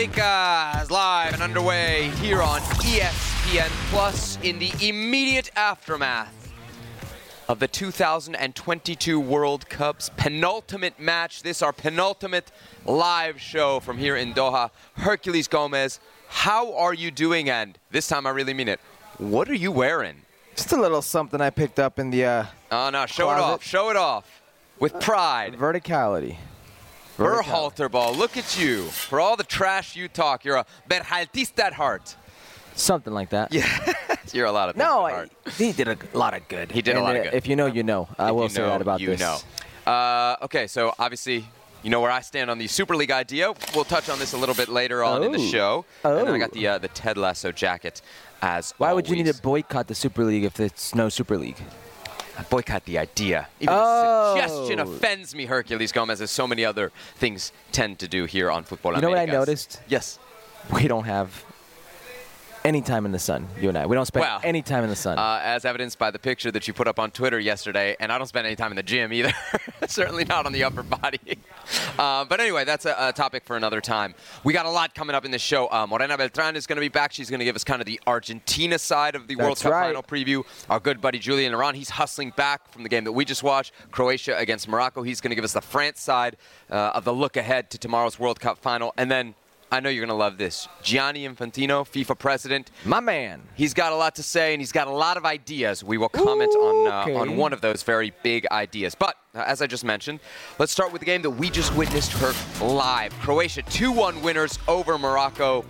America is live and underway here on ESPN Plus in the immediate aftermath of the 2022 World Cup's penultimate match. This our penultimate live show from here in Doha. Herculez Gomez, how are you doing? And this time I really mean it. What are you wearing? Just a little something I picked up in the uh, Oh no, show it off. Show it off. With pride. verticality. Berhalter ball, look at you. For all the trash you talk, you're a Berhaltista at heart. Something like that. Yeah, you're a lot of No, I, he did a lot of good. He did a lot of good. If you know, you know. I If will you say that about you this. know. Uh, okay, so obviously, you know where I stand on the Super League idea. We'll touch on this a little bit later on in the show. Oh. show. And then I Oh. got the uh, the Ted Lasso jacket as Why would you need to boycott the Super League if it's no Super League? Boycott the idea? Even Oh. the suggestion oh. offends me, Herculez Gomez, as so many other things tend to do here on Football You know what I noticed? Yes. We don't have any time in the sun, you and I. We don't spend Well, any time in the sun. uh, as evidenced by the picture that you put up on Twitter yesterday. And I don't spend any time in the gym either. Certainly not on the upper body. Uh, but anyway, that's a, a topic for another time. We got a lot coming up in this show. Uh, Morena Beltran is going to be back. She's going to give us kind of the Argentina side of the World Cup right. final preview. Our good buddy Julien Laurens, he's hustling back from the game that we just watched, Croatia against Morocco. He's going to give us the France side uh, of the look ahead to tomorrow's World Cup final. And then I know you're going to love this. Gianni Infantino, FIFA president, My man. He's got a lot to say and he's got a lot of ideas. We will comment on uh, Okay. on one of those very big ideas. But uh, as I just mentioned, let's start with the game that we just witnessed her live. Croatia 2-1 winners over Morocco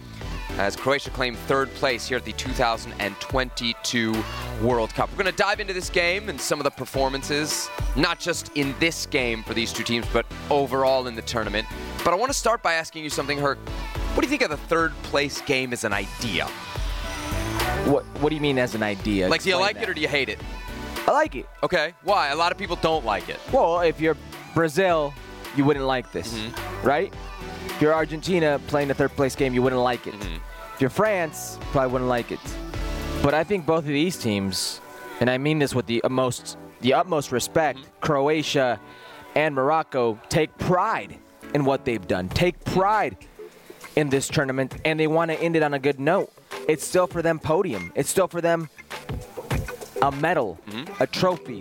as Croatia claimed third place here at the 2022 World Cup. We're going to dive into this game and some of the performances, not just in this game for these two teams, but overall in the tournament. But I want to start by asking you something, Herc. What do you think of the third place game as an idea? What What do you mean as an idea? Like, do you like that. it or do you hate it? I like it. Okay. Why? A lot of people don't like it. Well, if you're Brazil, you wouldn't like this, Mm-hmm. right? If you're Argentina playing the third place game, you wouldn't like it. Mm-hmm. If you're France, probably wouldn't like it. But I think both of these teams, and I mean this with the utmost, the utmost respect, Mm-hmm. Croatia and Morocco take pride in what they've done. Take pride in this tournament, and they want to end it on a good note. It's still for them podium. It's still for them a medal, Mm-hmm. a trophy,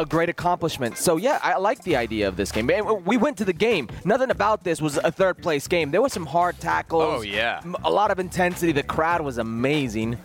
a great accomplishment. So yeah, I like the idea of this game. We went to the game. Nothing about this was a third place game. There was some hard tackles. Oh, yeah. A lot of intensity. The crowd was amazing.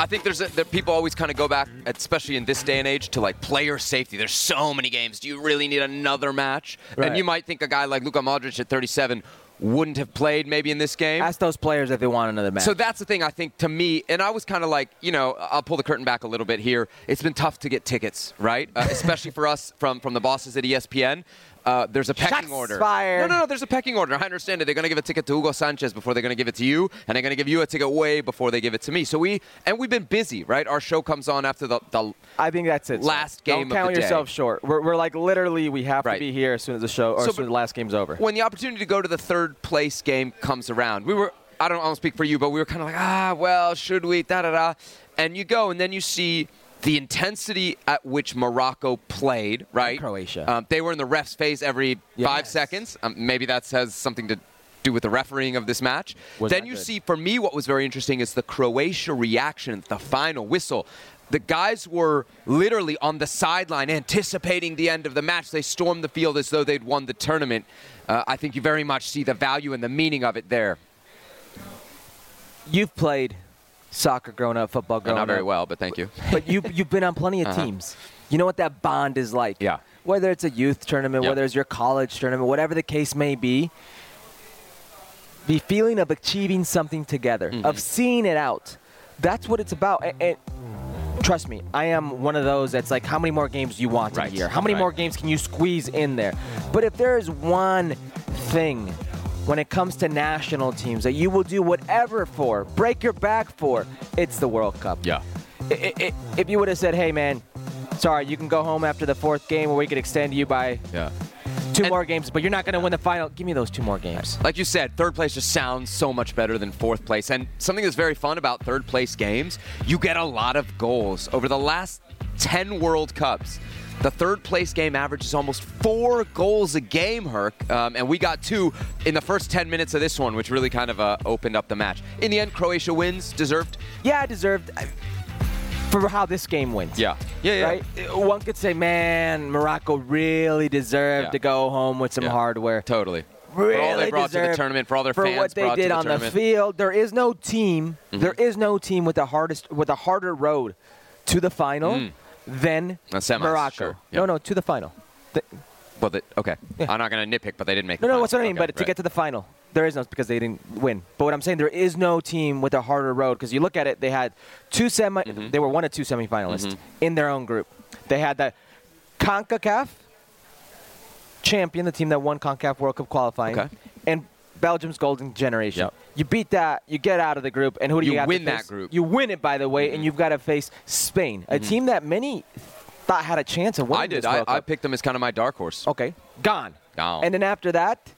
I think there's a, that people always kind of go back, especially in this day and age, to like player safety. There's so many games. Do you really need another match? And you might think a guy like Luka Modric at 37 wouldn't have played maybe in this game. Ask those players if they want another match. So that's the thing I think to me, and I was kind of like, you know, I'll pull the curtain back a little bit here. It's been tough to get tickets, right? Uh, especially for us from from the bosses at ESPN. Uh, there's a pecking Shots order. fired. No, no, no. There's a pecking order. I understand it. They're going to give a ticket to Hugo Sanchez before they're going to give it to you, and they're going to give you a ticket way before they give it to me. So we and we've been busy, right? Our show comes on after the, the I think that's it. Last game Don't count the day. yourself short. We're, we're like literally we have Right. to be here as soon as the show or So, as soon as the last game's over. when the opportunity to go to the third place game comes around, we were, I don't, I don't speak for you, but we were kind of like, ah, well, should we, da da da. And you go, and then you see the intensity at which Morocco played, right? Croatia. Um, they were in the refs phase every five seconds. Um, maybe that has something to do with the refereeing of this match. Was then you good. see, for me, what was very interesting is the Croatia reaction at the final whistle. The guys were literally on the sideline anticipating the end of the match. They stormed the field as though they'd won the tournament. Uh, I think you very much see the value and the meaning of it there. You've played soccer growing up, football Uh, growing not very well, but thank you. but you you've been on plenty of Uh-huh. teams. You know what that bond is like. Yeah. Whether it's a youth tournament, Yep. whether it's your college tournament, whatever the case may be, the feeling of achieving something together, Mm-hmm. of seeing it out. That's what it's about. And, and trust me, I am one of those that's like, how many more games do you want Right. in a year? How many Right. more games can you squeeze in there? But if there is one thing when it comes to national teams that you will do whatever for, break your back for, it's the World Cup. Yeah. If you would have said, "Hey, man, sorry, you can go home after the fourth game, or we could extend you by Yeah. two And- more games, but you're not going to win the final," give me those two more games. Like you said, third place just sounds so much better than fourth place. And something that's very fun about third place games, you get a lot of goals. Over the last 10 World Cups, The third place game average is almost four goals a game, Herc, um, and we got two in the first 10 minutes of this one, which really kind of uh, opened up the match. In the end, Croatia wins, deserved. Yeah, deserved I- for how this game went. Yeah, yeah, yeah. Right? One could say, man, Morocco really deserved Yeah. to go home with some Yeah. hardware. Totally. Really for all they brought to the tournament, for all their for fans what they did the on the tournament. Mm-hmm. field. There is no team. there is no team with the hardest, with a harder road to the final than Uh, semis, Morocco. sure, No, no, to the final. The- Well, they, okay. Yeah. I'm not going to nitpick, but they didn't make no, the no, what's what I mean. Okay, but to get to the final, there is no because they didn't win. But what I'm saying, there is no team with a harder road because you look at it. They had two semi. Mm-hmm. They were one of two semifinalists in their own group. They had the Concacaf champion, the team that won Concacaf World Cup qualifying, Okay. and Belgium's Golden Generation. Yep. You beat that, you get out of the group, and who do you, You have to win that group. Mm-hmm. You win it, by the way, and you've got to face Spain, a team that many thought had a chance of winning. I did. This I, I picked them as kind of my dark horse. Okay, gone. Gone. And then after that,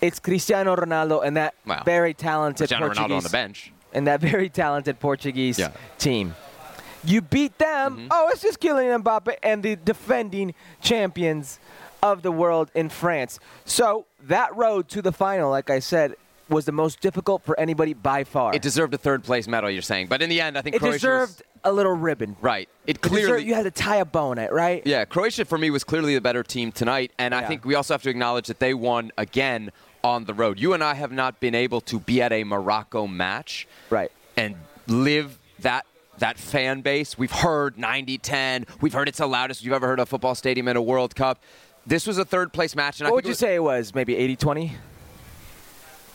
it's Cristiano Ronaldo and that Wow. very talented Cristiano Portuguese Ronaldo on the bench. and that very talented Portuguese Yeah. team. You beat them. Mm-hmm. Oh, it's just Kylian Mbappe and the defending champions of the world in France. So that road to the final, like I said, was the most difficult for anybody by far. It deserved a third place medal, you're saying. But in the end, I think It Croatia deserved was, a little ribbon. right. It It deserved- clearly you had to tie a bow on it, right? Yeah, Croatia for me was clearly the better team tonight, and I think we also have to acknowledge that they won again on the road. You and I have not been able to be at a Morocco match Right. and live that that fan base. We've heard 90-10. We've heard it's the loudest you've ever heard a football stadium in a World Cup. This was a third place match, and I What would you was- say it was? Maybe 80-20?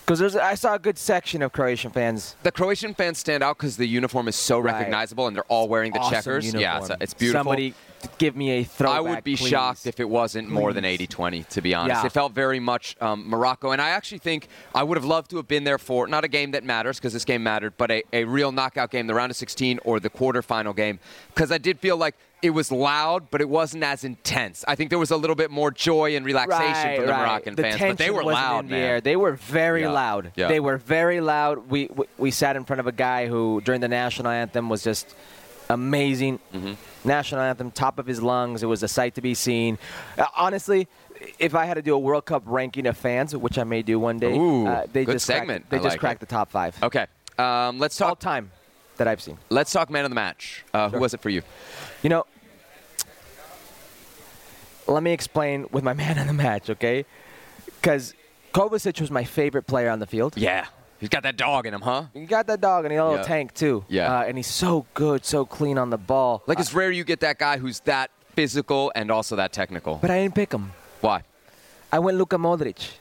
Because I saw a good section of Croatian fans. the Croatian fans stand out because the uniform is so Right. recognizable, and they're all wearing the Awesome checkers. Yeah, uniform. it's, it's beautiful. Somebody give me a throwback. I would be please. shocked if it wasn't more than Please. 80 20, to be honest. Yeah. It felt very much um, Morocco. And I actually think I would have loved to have been there for not a game that matters, because this game mattered, but a, a real knockout game, the round of 16 or the quarterfinal game, because I did feel like it was loud, but it wasn't as intense. I think there was a little bit more joy and relaxation Right, from the right. Moroccan The fans, but they were loud, in the man. air. They were very Yeah. loud. Yeah. They were very loud. We, we we sat in front of a guy who during the national anthem was just amazing. Mm-hmm. National anthem, top of his lungs. It was a sight to be seen. Uh, honestly, if I had to do a World Cup ranking of fans, which I may do one day, Ooh, uh, they good just cracked- segment. they I just like cracked it. the top five Okay, um, let's all talk. time that I've seen. Let's talk man of the match. Uh, Who was it for you? You know, let me explain with my man of the match, okay? Because Kovacic was my favorite player on the field. Yeah, he's got that dog in him, huh? He got that dog and he had a little Yeah. tank too. Yeah. Uh, and he's so good, so clean on the ball. Like Uh, it's rare you get that guy who's that physical and also that technical. but I didn't pick him. Why? I went Luka Modric.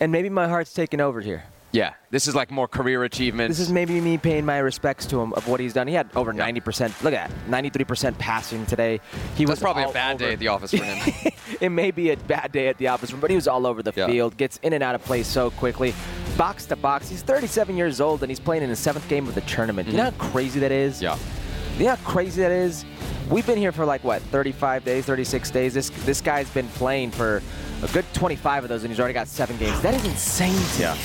And maybe my heart's taken over here. Yeah, this is like more career achievements. This is maybe me paying my respects to him of what he's done. He had over Yeah. 90%. Look at that. 93% passing today. He That's was probably a bad over- day at the office for him. it may be a bad day at the office but he was all over the Yeah. field, gets in and out of play so quickly, box to box. He's 37 years old and he's playing in his seventh game of the tournament. You know mm-hmm. how crazy that is? yeah. You know how crazy that is? We've been here for like what, 35 days, 36 days. This this guy's been playing for a good 25 of those, and he's already got seven games. That is insane to Yeah. me.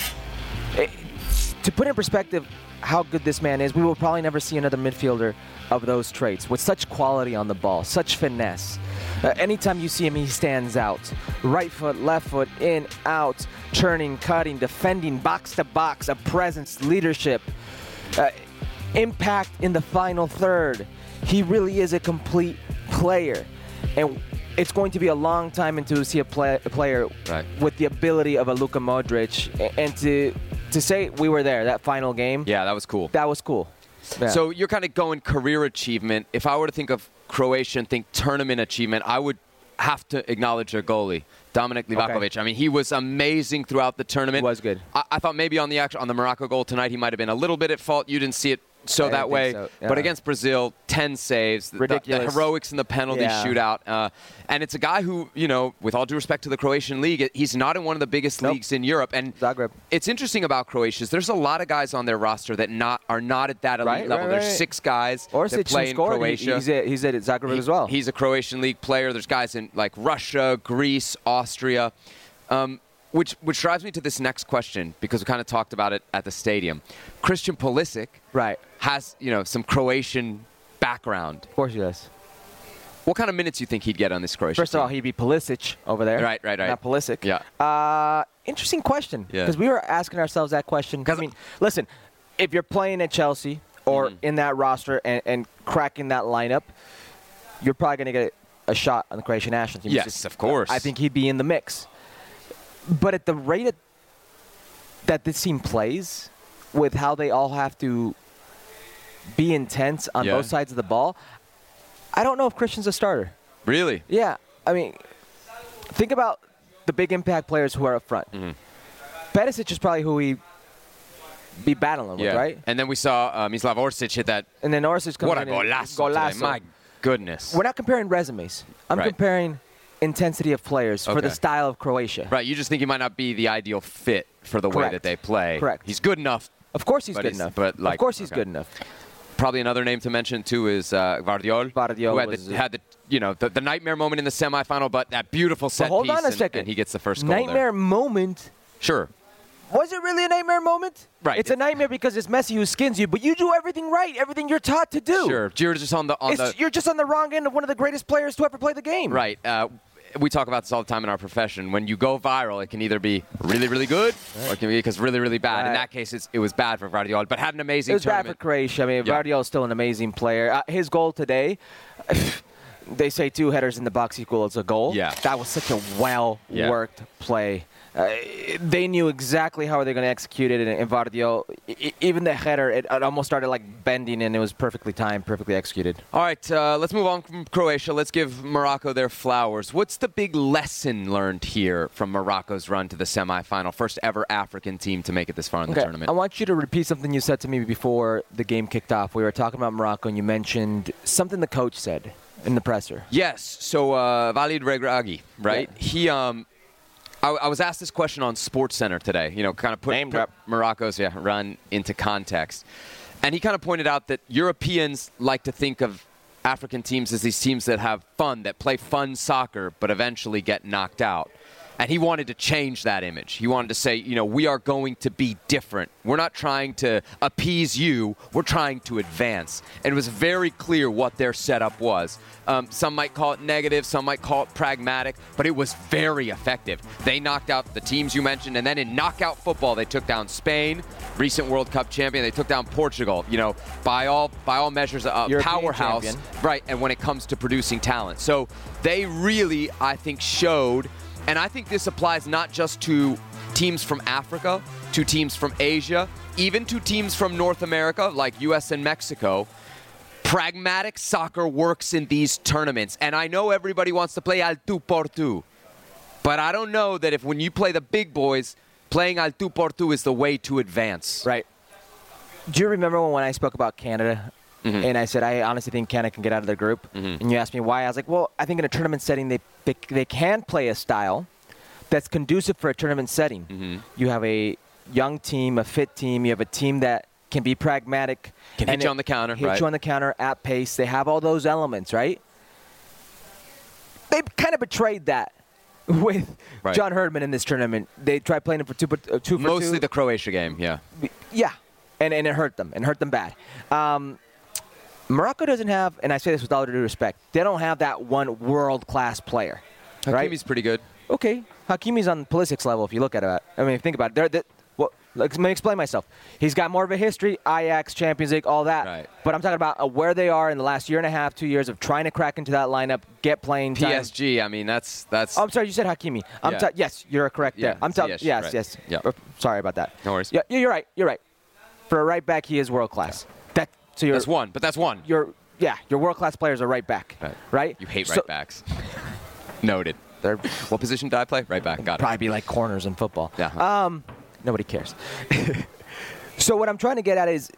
To put in perspective how good this man is, we will probably never see another midfielder of those traits with such quality on the ball, such finesse. Uh, anytime you see him, he stands out. Right foot, left foot, in, out, turning, cutting, defending, box to box, a presence, leadership, uh, impact in the final third. He really is a complete player. And it's going to be a long time until we see a, play, a player Right. with the ability of a Luka Modric. And to to say we were there, that final game, Yeah, that was cool. that was cool. Yeah. So you're kind of going career achievement. If I were to think of Croatia and think tournament achievement, I would have to acknowledge their goalie, Dominik Livakovic. I mean, he was amazing throughout the tournament. He was good. I, I thought maybe on the actual, on the Morocco goal tonight, he might have been a little bit at fault. You didn't see it so I that way. so, But against Brazil, 10 saves, the- the- The, heroics in the penalty Yeah. shootout. Uh, and it's a guy who, you know, with all due respect to the Croatian league, he's not in one of the biggest Nope. leagues in Europe. And Zagreb. it's interesting about Croatia is there's a lot of guys on their roster that not are not at that elite Right, level. right, There's six guys Orsic that play in scored. He- Croatia. he's, at, he's at Zagreb as well. He's a Croatian league player. There's guys in like Russia, Greece, Austria, um, which which drives me to this next question because we kind of talked about it at the stadium. Christian Pulisic right. has you know some Croatian background. Of course he does. What kind of minutes do you think he'd get on this Croatia First of all, he'd be Pulisic over there. Right, right, right. Not Pulisic. Yeah. Uh, interesting question. Yeah. Because we were asking ourselves that question. I mean, listen, if you're playing at Chelsea or Mhm. in that roster and, and cracking that lineup, you're probably going to get a shot on the Croatian national team. Yes, just- of course. I think he'd be in the mix. But at the rate at, that this team plays, with how they all have to be intense on Yeah. both sides of the ball, I don't know if Christian's a starter. Really? Yeah, I mean, think about the big impact players who are up front. Perisic is probably who we be battling Yeah. with, right? And then we saw uh, Mislav Orsic hit that. And then Orsic comes in. What a golazo! golazo. My goodness. We're not comparing resumes. I'm Right. comparing intensity of players for the style of Croatia. Right. You just think he might not be the ideal fit for the way that they play. Correct. He's good enough. Of course he's good he's- enough. but, like, of course he's okay. good enough. Probably another name to mention too is uh, Gvardiol. Gvardiol who had was- the, had the you know the, the nightmare moment in the semifinal, but that beautiful set hold piece on a and, second. and he gets the first goal Nightmare there. moment. Sure. Was it really a nightmare moment? Right. It's a nightmare because it's Messi who skins you, but you do everything right, everything you're taught to do. Sure. You're just on the on It's, the you're just on the wrong end of one of the greatest players to ever play the game. right. Uh, we talk about this all the time in our profession. When you go viral, it can either be really, really good or it can be because really, really bad. In that case, it's, it was bad for Guardiola, but had an amazing It was bad for. Croatia. I mean, Yeah. Gvardiol is still an amazing player. Uh, his goal today, they say two headers in the box equals a goal. Yeah. That was such a well Yeah. worked play. Uh, they knew exactly how they're going to execute it, and, and Gvardiol, e- even the header, it, it almost started like bending, and it was perfectly timed, perfectly executed. All right, uh, let's move on from Croatia. Let's give Morocco their flowers. What's the big lesson learned here from Morocco's run to the semifinal? First ever African team to make it this far in the tournament. I want you to repeat something you said to me before the game kicked off. We were talking about Morocco, and you mentioned something the coach said in the presser. Yes. So uh, Walid Regragui, right? Yeah. He, um, I, I was asked this question on Sports Center today. You know, kind of put, Name put. Morocco's yeah, run into context, and he kind of pointed out that Europeans like to think of African teams as these teams that have fun, that play fun soccer, but eventually get knocked out. And he wanted to change that image. He wanted to say, you know, we are going to be different. We're not trying to appease you. We're trying to advance. And it was very clear what their setup was. Um, some might call it negative, some might call it pragmatic, but it was very effective. They knocked out the teams you mentioned, and then in knockout football, they took down Spain, recent World Cup champion. They took down Portugal. You know, by all by all measures, a European powerhouse. champion. Right, and when it comes to producing talent. So they really, I think, showed, and I think this applies not just to teams from Africa, to teams from Asia, even to teams from North America, like US and Mexico. Pragmatic soccer works in these tournaments. And I know everybody wants to play al tu por tu. But I don't know that if when you play the big boys, playing al tu por tu is the way to advance. Right. Do you remember when I spoke about Canada Mhm. and I said I honestly think Canada can get out of their group? Mhm. And you asked me why. I was like, well, I think in a tournament setting they they, they can play a style that's conducive for a tournament setting. Mhm. You have a young team, a fit team. You have a team that can be pragmatic. Can hit you on the counter, Hit right. you on the counter at pace. They have all those elements, right? They kind of betrayed that with Right. John Herdman in this tournament. They tried playing him for two, uh, two for Mostly two. the Croatia game, yeah. Yeah, and and it hurt them and hurt them bad. Um, Morocco doesn't have, and I say this with all due respect, they don't have that one world class player, right? Hakimi's pretty good. Okay, Hakimi's on Pulisic's level if you look at it. I mean, think about it. They're, they well, let me explain myself. He's got more of a history, Ajax, Champions League, all that. Right. But I'm talking about uh, where they are in the last year and a half, two years of trying to crack into that lineup, get playing time. PSG, I mean, that's that's Oh, I'm sorry, you said Hakimi. I'm Yeah. ta- yes, you're correct Yeah. I'm talking. Yes, right. yes. Yeah. Uh, Sorry about that. No worries. Yeah, yeah, you're right. You're right. For a right back, he is world class. That so you're that's one, but that's one. you're yeah, your world class players are right back. Right. Right. You hate So- right backs. Noted. They're What position did I play? Right back. Got it. probably be like corners in football. Yeah. Um, nobody cares. so what I'm trying to get at is.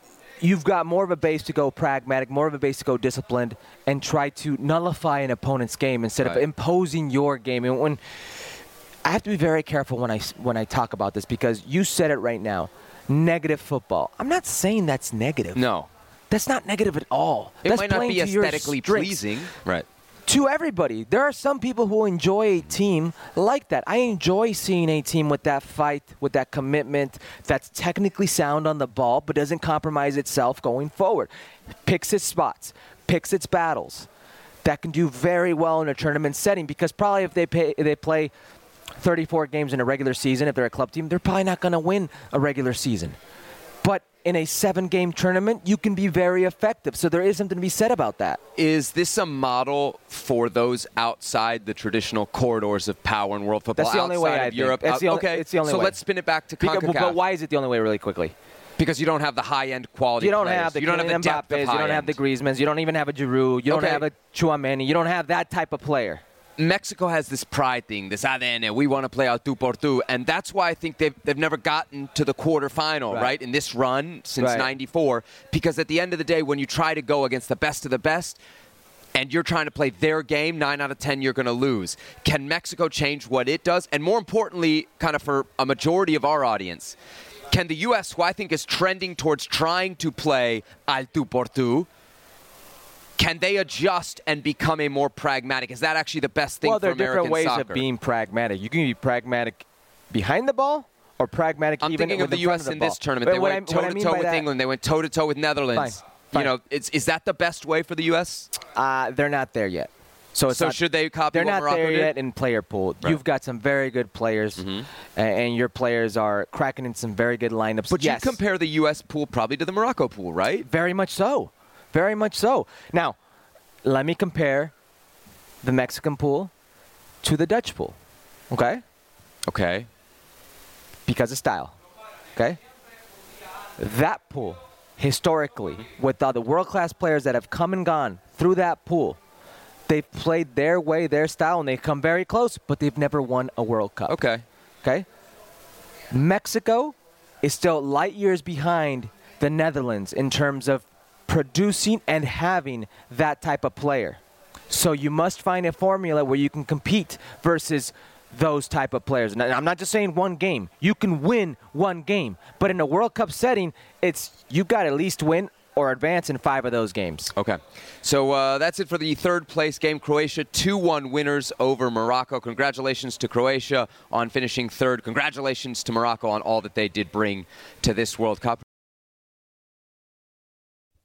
You've got more of a base to go pragmatic, more of a base to go disciplined, and try to nullify an opponent's game instead of imposing your game. And when I have to be very careful when I s- when I talk about this because you said it right now. Negative football. I'm not saying that's negative. No. That's not negative at all. It That's might not be aesthetically pleasing. Right. To everybody. There are some people who enjoy a team like that. I enjoy seeing a team with that fight, with that commitment, that's technically sound on the ball, but doesn't compromise itself going forward. Picks its spots, picks its battles. that can do very well in a tournament setting because probably if they pay, they play 34 games in a regular season, if they're a club team, they're probably not going to win a regular season. But in a seven game tournament, you can be very effective. So there is something to be said about that. Is this a model for those outside the traditional corridors of power in world football? That's the only way I of think. Europe. That's the Uh, only- okay, it's the only so way. let's spin it back to Because, CONCACAF. but why is it the only way, really quickly? Because you don't have the high-end quality. You don't players. have the you don't have the Kylian depth of Mbappes, you don't have the. Griezmanns, you don't even have a Giroud, you don't Okay. have a Chouameni, you don't have that type of player. Mexico has this pride thing, this ADN. We want to play al tu por tu, and that's why I think they've, they've never gotten to the quarterfinal, right. Right. In this run since Right. '94, because at the end of the day, when you try to go against the best of the best, and you're trying to play their game, nine out of ten, you're going to lose. Can Mexico change what it does? And more importantly, kind of for a majority of our audience, can the U.S., who I think is trending towards trying to play al tu por tu, can they adjust and become a more pragmatic? Is that actually the best thing well, there for are different ways soccer? of being pragmatic. You can be pragmatic behind the ball or pragmatic I'm even thinking of the U.S. the in this tournament. But They went toe to toe with that- England. They went toe to toe with Netherlands. Fine, You know, is that the best way for the U.S.? Uh, they're not there yet. So, So not, should they copy They're not Morocco there did? yet in player pool. Right. Mm-hmm. You've got some very good players, a- and, your players are cracking in some very good lineups. But yes, you compare the U.S. pool probably to the Morocco pool, right? very much so, very much so. Now, let me compare the Mexican pool to the Dutch pool. Okay, Okay. because of style. Okay? That pool, historically, with all the world class players that have come and gone through that pool, they've played their way, their style, and they've come very close, but they've never won a World Cup. Okay. Okay? Mexico is still light years behind the Netherlands in terms of producing and having that type of player. So you must find a formula where you can compete versus those type of players. And I'm not just saying one game. You can win one game, but in a World Cup setting, it's you got to at least win or advance in 5 of those games. Okay. So uh, that's it for the third place game. Croatia 2 1 winners over Morocco. Congratulations to Croatia on finishing third. Congratulations to Morocco on all that they did bring to this World Cup.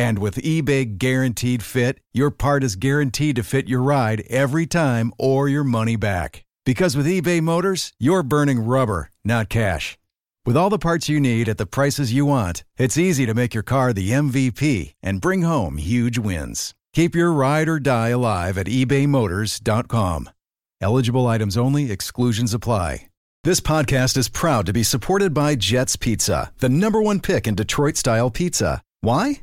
And with eBay Guaranteed Fit, your part is guaranteed to fit your ride every time or your money back. Because with eBay Motors, you're burning rubber, not cash. With all the parts you need at the prices you want, it's easy to make your car the MVP and bring home huge wins. Keep your ride or die alive at ebaymotors.com. Eligible items only, exclusions apply. This podcast is proud to be supported by Jets Pizza, the number one pick in Detroit style pizza. Why?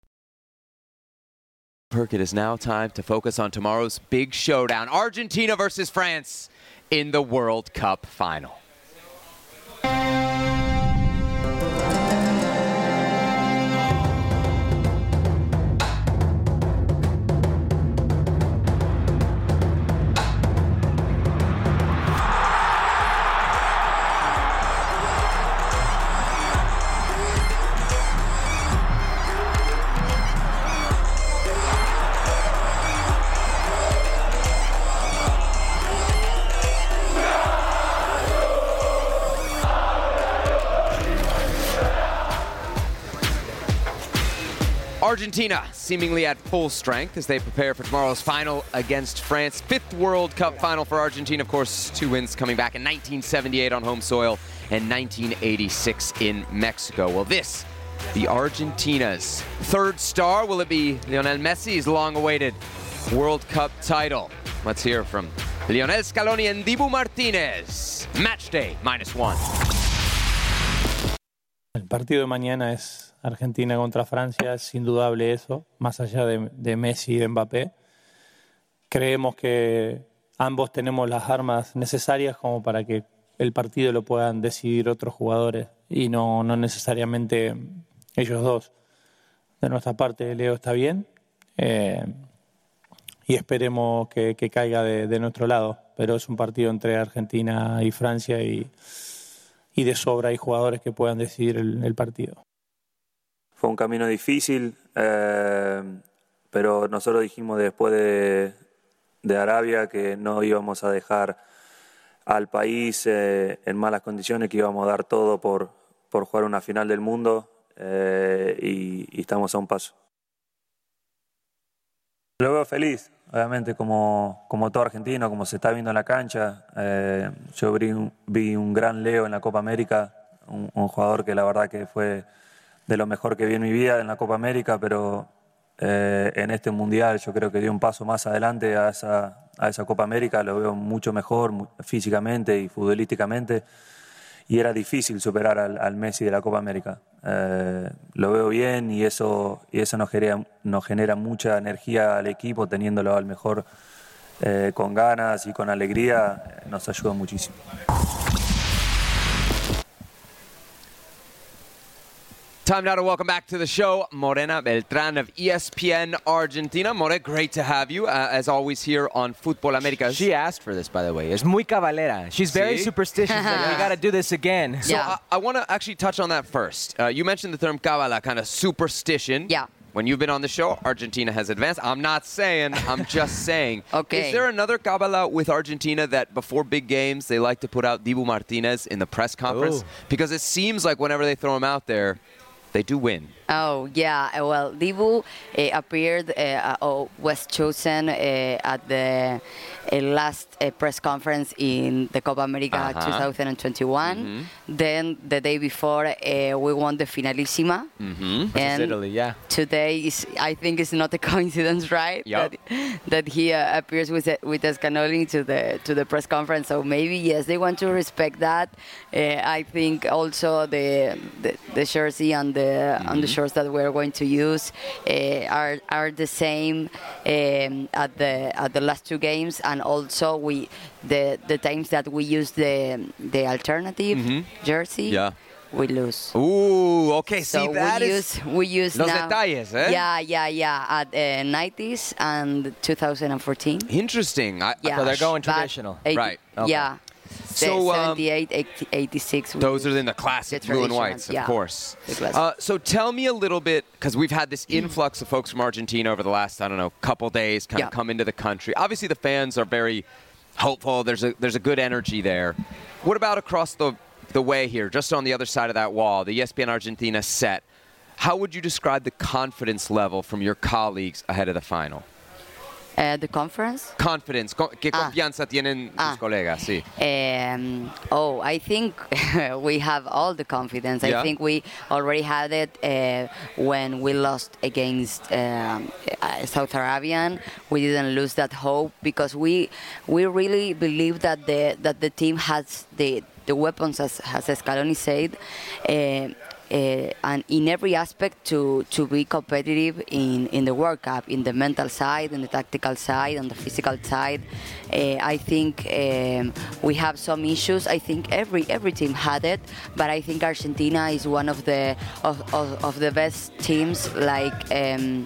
Herc, it is now time to focus on tomorrow's big showdown Argentina versus France in the World Cup final. Argentina seemingly at full strength as they prepare for tomorrow's final against France. Fifth World Cup final for Argentina, of course, two wins coming back in 1978 on home soil and 1986 in Mexico. Well, this, the Argentina's third star, will it be Lionel Messi's long awaited World Cup title? Let's hear from Lionel Scaloni and Dibu Martinez. Match day, minus one. El partido de mañana es Argentina contra Francia, es indudable eso, más allá de, Messi y de Mbappé. Creemos que ambos tenemos las armas necesarias como para que el partido lo puedan decidir otros jugadores y no, necesariamente ellos dos. De nuestra parte, Leo está bien eh, y esperemos que, caiga de, nuestro lado, pero es un partido entre Argentina y Francia y, de sobra hay jugadores que puedan decidir el partido. Fue un camino difícil, eh, pero nosotros dijimos después de, de Arabia que no íbamos a dejar al país eh, en malas condiciones, que íbamos a dar todo por, por jugar una final del mundo eh, y, estamos a un paso. Lo veo feliz, obviamente, como, como todo argentino, como se está viendo en la cancha. Yo vi un, vi un, gran Leo en la Copa América, un, jugador que la verdad que fue de lo mejor que vi en mi vida en la Copa América, pero eh, en este mundial yo creo que dio un paso más adelante a esa, a esa Copa América, lo veo mucho mejor físicamente y futbolísticamente y era difícil superar al, al Messi de la Copa América. Eh, lo veo bien y eso, y eso nos, genera, nos genera mucha energía al equipo, teniéndolo al mejor eh, con ganas y con alegría, nos ayuda muchísimo. Time now to welcome back to the show Morena Beltran of ESPN Argentina. More, great to have you, uh, as always, here on Football America. She asked for this, by the way. It's muy cabalera. She's very See? superstitious. like, we got to do this again. So I, I want to actually touch on that first. Uh, you mentioned the term cabala, kind of superstition. Yeah. When you've been on the show, Argentina has advanced. I'm not saying, I'm just saying. Okay. Is there another cabala with Argentina that before big games they like to put out Dibu Martinez in the press conference? Ooh. Because it seems like whenever they throw him out there, they do win. Oh yeah, uh, well, Dibu uh, appeared uh, or was chosen uh, at the uh, last uh, press conference in the Copa America Uh-huh. 2021. Mhm. Then the day before, uh, we won the Finalissima. Mm-hmm. And Italy, yeah. today is, I think, it's not a coincidence, right? Yup. That, that he uh, appears with with Scaloni to the to the press conference. So maybe yes, they want to respect that. Uh, I think also the the, the jersey and the on the shorts that we're going to use uh, are are the same um, at the at the last two games, and also we the the times that we use the the alternative Mhm. jersey, Yeah. we lose. Ooh, okay. So See, that we is- use we use Los now. detalles, eh? Yeah, yeah, yeah. At uh, 90s and 2014. Interesting. I, Yeah. So they're going traditional. 80 Right. Okay. Yeah. So, um, 78, 80, 86. Those are in the classic the blue and whites, of yeah. course. Uh, so tell me a little bit, because we've had this influx of folks from Argentina over the last, I don't know, couple days, kind Yeah. of come into the country. Obviously, the fans are very hopeful. There's a there's a good energy there. What about across the the way here, just on the other side of that wall, the ESPN Argentina set? How would you describe the confidence level from your colleagues ahead of the final? Uh, the conference? Confidence, co- ¿qué Ah. confianza tienen tus Ah. colegas? Sí. Um, oh, I think we have all the confidence. Yeah. I think we already had it uh, when we lost against um, South Arabian. We didn't lose that hope because we we really believe that the that the team has the the weapons, as, as Scaloni said. Uh, and in every aspect to, to be competitive in, in the World Cup, in the mental side, in the tactical side, on the physical side. Uh, I think um, we have some issues. I think every every team had it, but I think Argentina is one of the of, of, of the best teams. Like, um,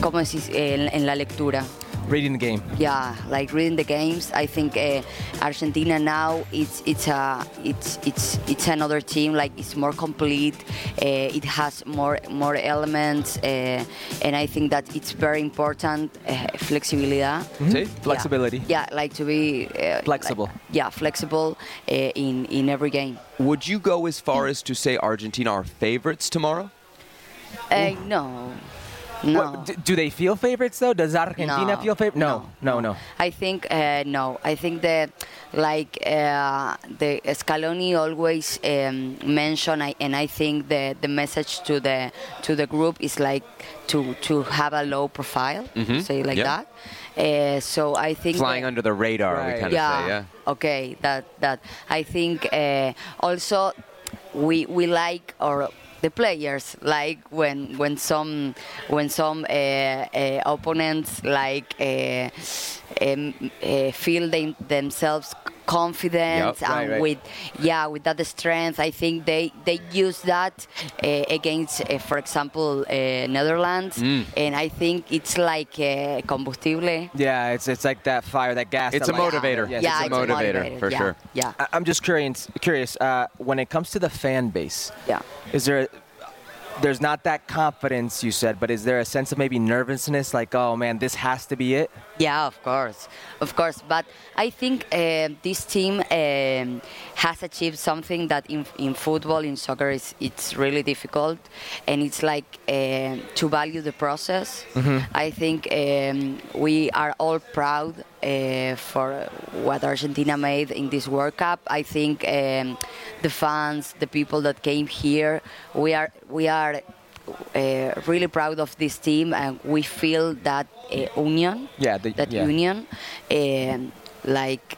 ¿cómo decís? En, en la lectura. Reading the game. Yeah, like reading the games. I think uh, Argentina now it's it's a it's it's it's another team. Like it's more complete. Uh, it has more more elements, uh, and I think that it's very important. Uh, flexibilidad. See? Flexibility. Yeah, yeah, like to be uh, Flexible. like- yeah, flexible uh, in in every game. Would you go as far as to say Argentina are favorites tomorrow? Uh, no, No. What, do they feel favorites though? Does Argentina No, feel favorite? No, no, no. I think uh, no. I think that like uh, the Scaloni always um, mention, I, and I think the the message to the to the group is like to to have a low profile, say like that. Uh, so I think Flying under the radar, we kind of yeah. say, yeah. Okay. That that I think uh, also we we like or the players like when when some when some uh, uh, opponents like uh, um, feel them, themselves confident Yep. and Right, right. with yeah with that strength i think they they use that uh, against uh, for example uh, netherlands Mm. and i think it's like uh, combustible Yeah, it's it's like that fire, that gas. It's that a light- motivator. Yes, yeah it's a motivator, for yeah, sure. yeah I- I'm just curious. Curious. Uh, when it comes to the fan base, yeah is there? There's not that confidence you said, but is there a sense of maybe nervousness, like, oh man, this has to be it? Yeah, of course, of course. But I think uh, this team um, has achieved something that in, in football, in soccer, is it's really difficult, and it's like uh, to value the process. I think um, we are all proud uh, for what Argentina made in this World Cup. I think um, the fans, the people that came here, we are we are uh, really proud of this team, and we feel that uh, union Yeah, the- that yeah. union, um, like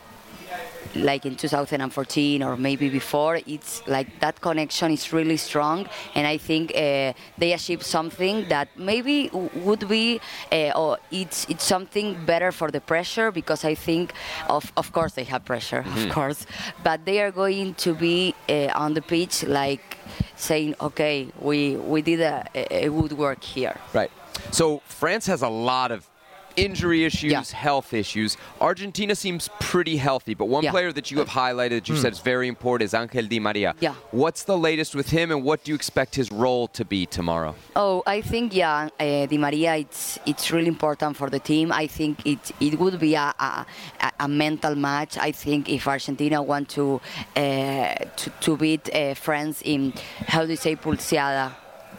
like in 2014 or maybe before, it's like that connection is really strong, and I think uh, they achieved something that maybe w- would be, uh, or it's it's something better for the pressure because I think, of of course they have pressure, Mm-hmm. of course, but they are going to be uh, on the pitch like saying, okay, we we did a, a a good work here. Right. So France has a lot of injury issues, Yeah. health issues. Argentina seems pretty healthy, but one Yeah. player that you have highlighted that you said is very important is Angel Di Maria. Yeah. What's the latest with him, and what do you expect his role to be tomorrow? Oh, I think yeah, uh, Di Maria. It's it's really important for the team. I think it it would be a a, a- a mental match. I think if Argentina want to uh, to, to beat uh, France in how do you say pulseada.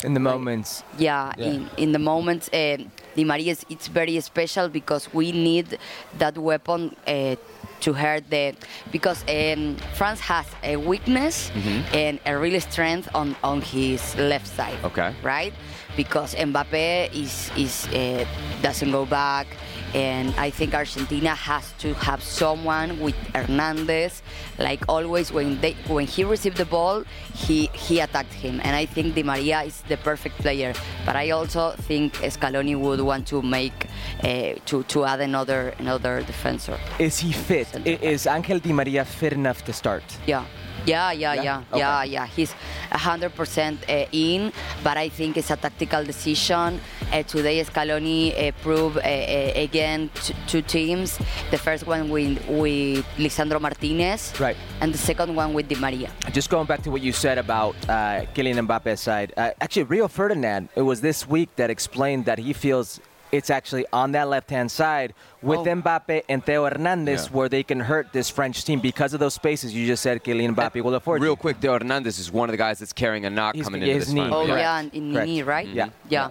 In the moments. Yeah, Yeah. in in the moments, uh, Di Maria it's very special because we need that weapon uh, to hurt the because um, France has a weakness and a real strength on on his left side. Okay. Right, because Mbappe is is uh, doesn't go back. And I think Argentina has to have someone with Hernandez, like always when they when he received the ball, he he attacked him, and I think Di Maria is the perfect player. But I also think Scaloni would want to make uh, to to add another another defender. Is he fit? Is Angel Di Maria fit enough to start? Yeah. Yeah, yeah, Yeah? yeah, Okay. yeah, yeah. He's 100% uh, in, but I think it's a tactical decision. Uh, today, Scaloni uh, proved uh, uh, again t- two teams. The first one with, with Lisandro Martinez, Right. and the second one with Di Maria. Just going back to what you said about uh, Kylian Mbappe's side, uh, actually Rio Ferdinand, it was this week that explained that he feels it's actually on that left-hand side with Oh. Mbappe and Theo Hernandez Yeah. where they can hurt this French team because of those spaces you just said Kylian Mbappe will afford. Real quick, Theo Hernandez is one of the guys that's carrying a knock He's- coming into his this knee. final. Oh Correct. yeah, in, in Correct. knee, right? Yeah. yeah,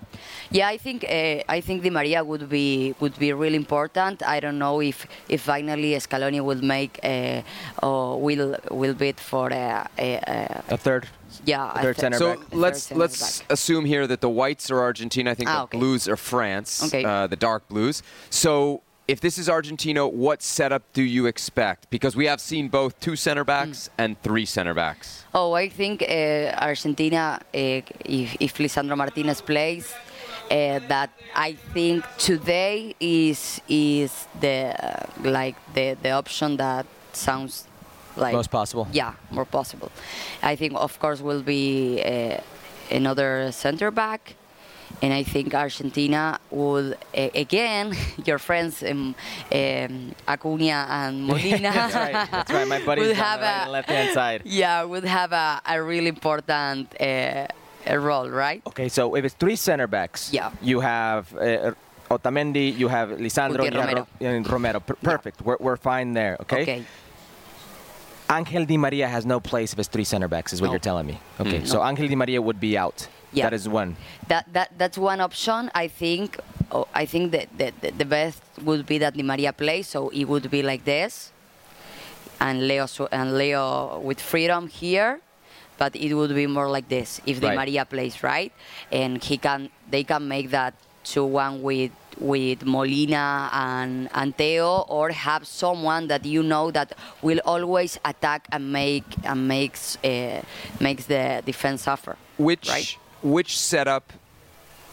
yeah. I think uh, I think Di Maria would be would be really important. I don't know if if finally Scaloni will make uh, or will will bid for a, a, a A third. Yeah a third th- center So back. let's let's assume here that the whites are Argentina. I think Ah, the okay. blues are France. Okay. Uh, the dark blues. So if this is Argentina, what setup do you expect? Because we have seen both two center backs Hmm. and three center backs. Oh, I think uh, Argentina, uh, if, if Lisandro Martinez plays, uh, that I think today is is the uh, like the, the option that sounds like Most possible. Yeah, more possible. I think of course will be uh, another center back. And I think Argentina will uh, again, your friends um, um, Acuna and Molina. That's right. That's right. My buddies would on have right a- left-hand side. yeah, would have a, a really important uh, a role, right? Okay, so if it's three center backs, Yeah. you have uh, Otamendi, you have Lisandro, Romero. And Romero. Per- perfect. We're, we're fine there. Okay? Okay. Angel Di Maria has no place if it's three center backs, is what No. you're telling me. Okay, Mm. so No. Angel Di Maria would be out. Yeah. That is one. That, that that's one option. I think. Oh, I think that, that, that the best would be that Di Maria plays, so it would be like this, and Leo and Leo with freedom here, but it would be more like this if Di Right. Maria plays right, and he can they can make that two one with with Molina and and Theo, or have someone that you know that will always attack and make and makes uh, makes the defense suffer. Which Right. which setup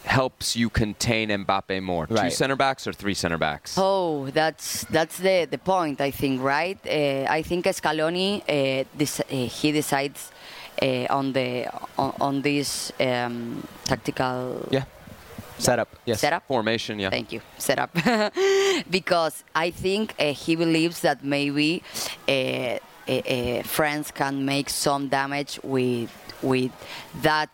helps you contain Mbappe more? Two Right. center backs or three center backs? Oh, that's that's the, the point. I think, right? Uh, I think Scaloni uh, dec- uh, he decides uh, on the on, on this um, tactical Yeah. Setup. Yes. setup. Formation, yeah. Thank you. Setup. because I think uh, he believes that maybe uh, uh, uh, France can make some damage with with that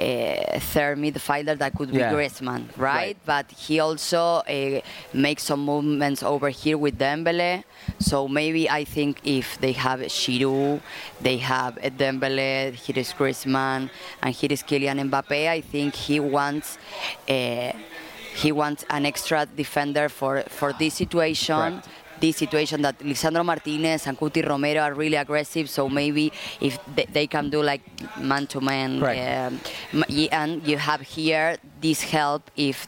uh, third midfielder that could be Yeah. Griezmann, right? Right. But he also uh, makes some movements over here with Dembele. So maybe I think if they have Giroud, they have a Dembele, here is Griezmann, and here is Kylian Mbappe. I think he wants. Uh, he wants an extra defender for, for this situation. Correct. This situation that Lisandro Martinez and Cuti Romero are really aggressive, so maybe if they, they can do like man to man, um, and you have here this help if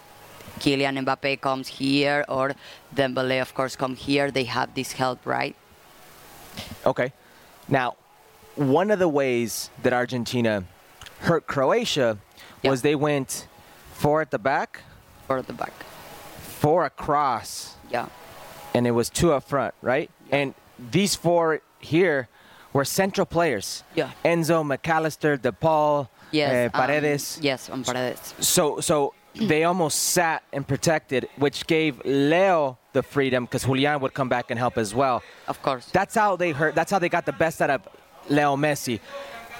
Kylian Mbappe comes here or Dembele, of course, come here. They have this help, right? Okay. Now, one of the ways that Argentina hurt Croatia Yeah. was they went four at the back, Four at the back. four across, Yeah. And it was two up front, right? And these four here were central players. Yeah. Enzo, Mac Allister, DePaul, Yes. uh, um, yes, on Paredes. So so they almost sat and protected, which gave Leo the freedom because Julian would come back and help as well. Of course. That's how they hurt. That's how they got the best out of Leo Messi.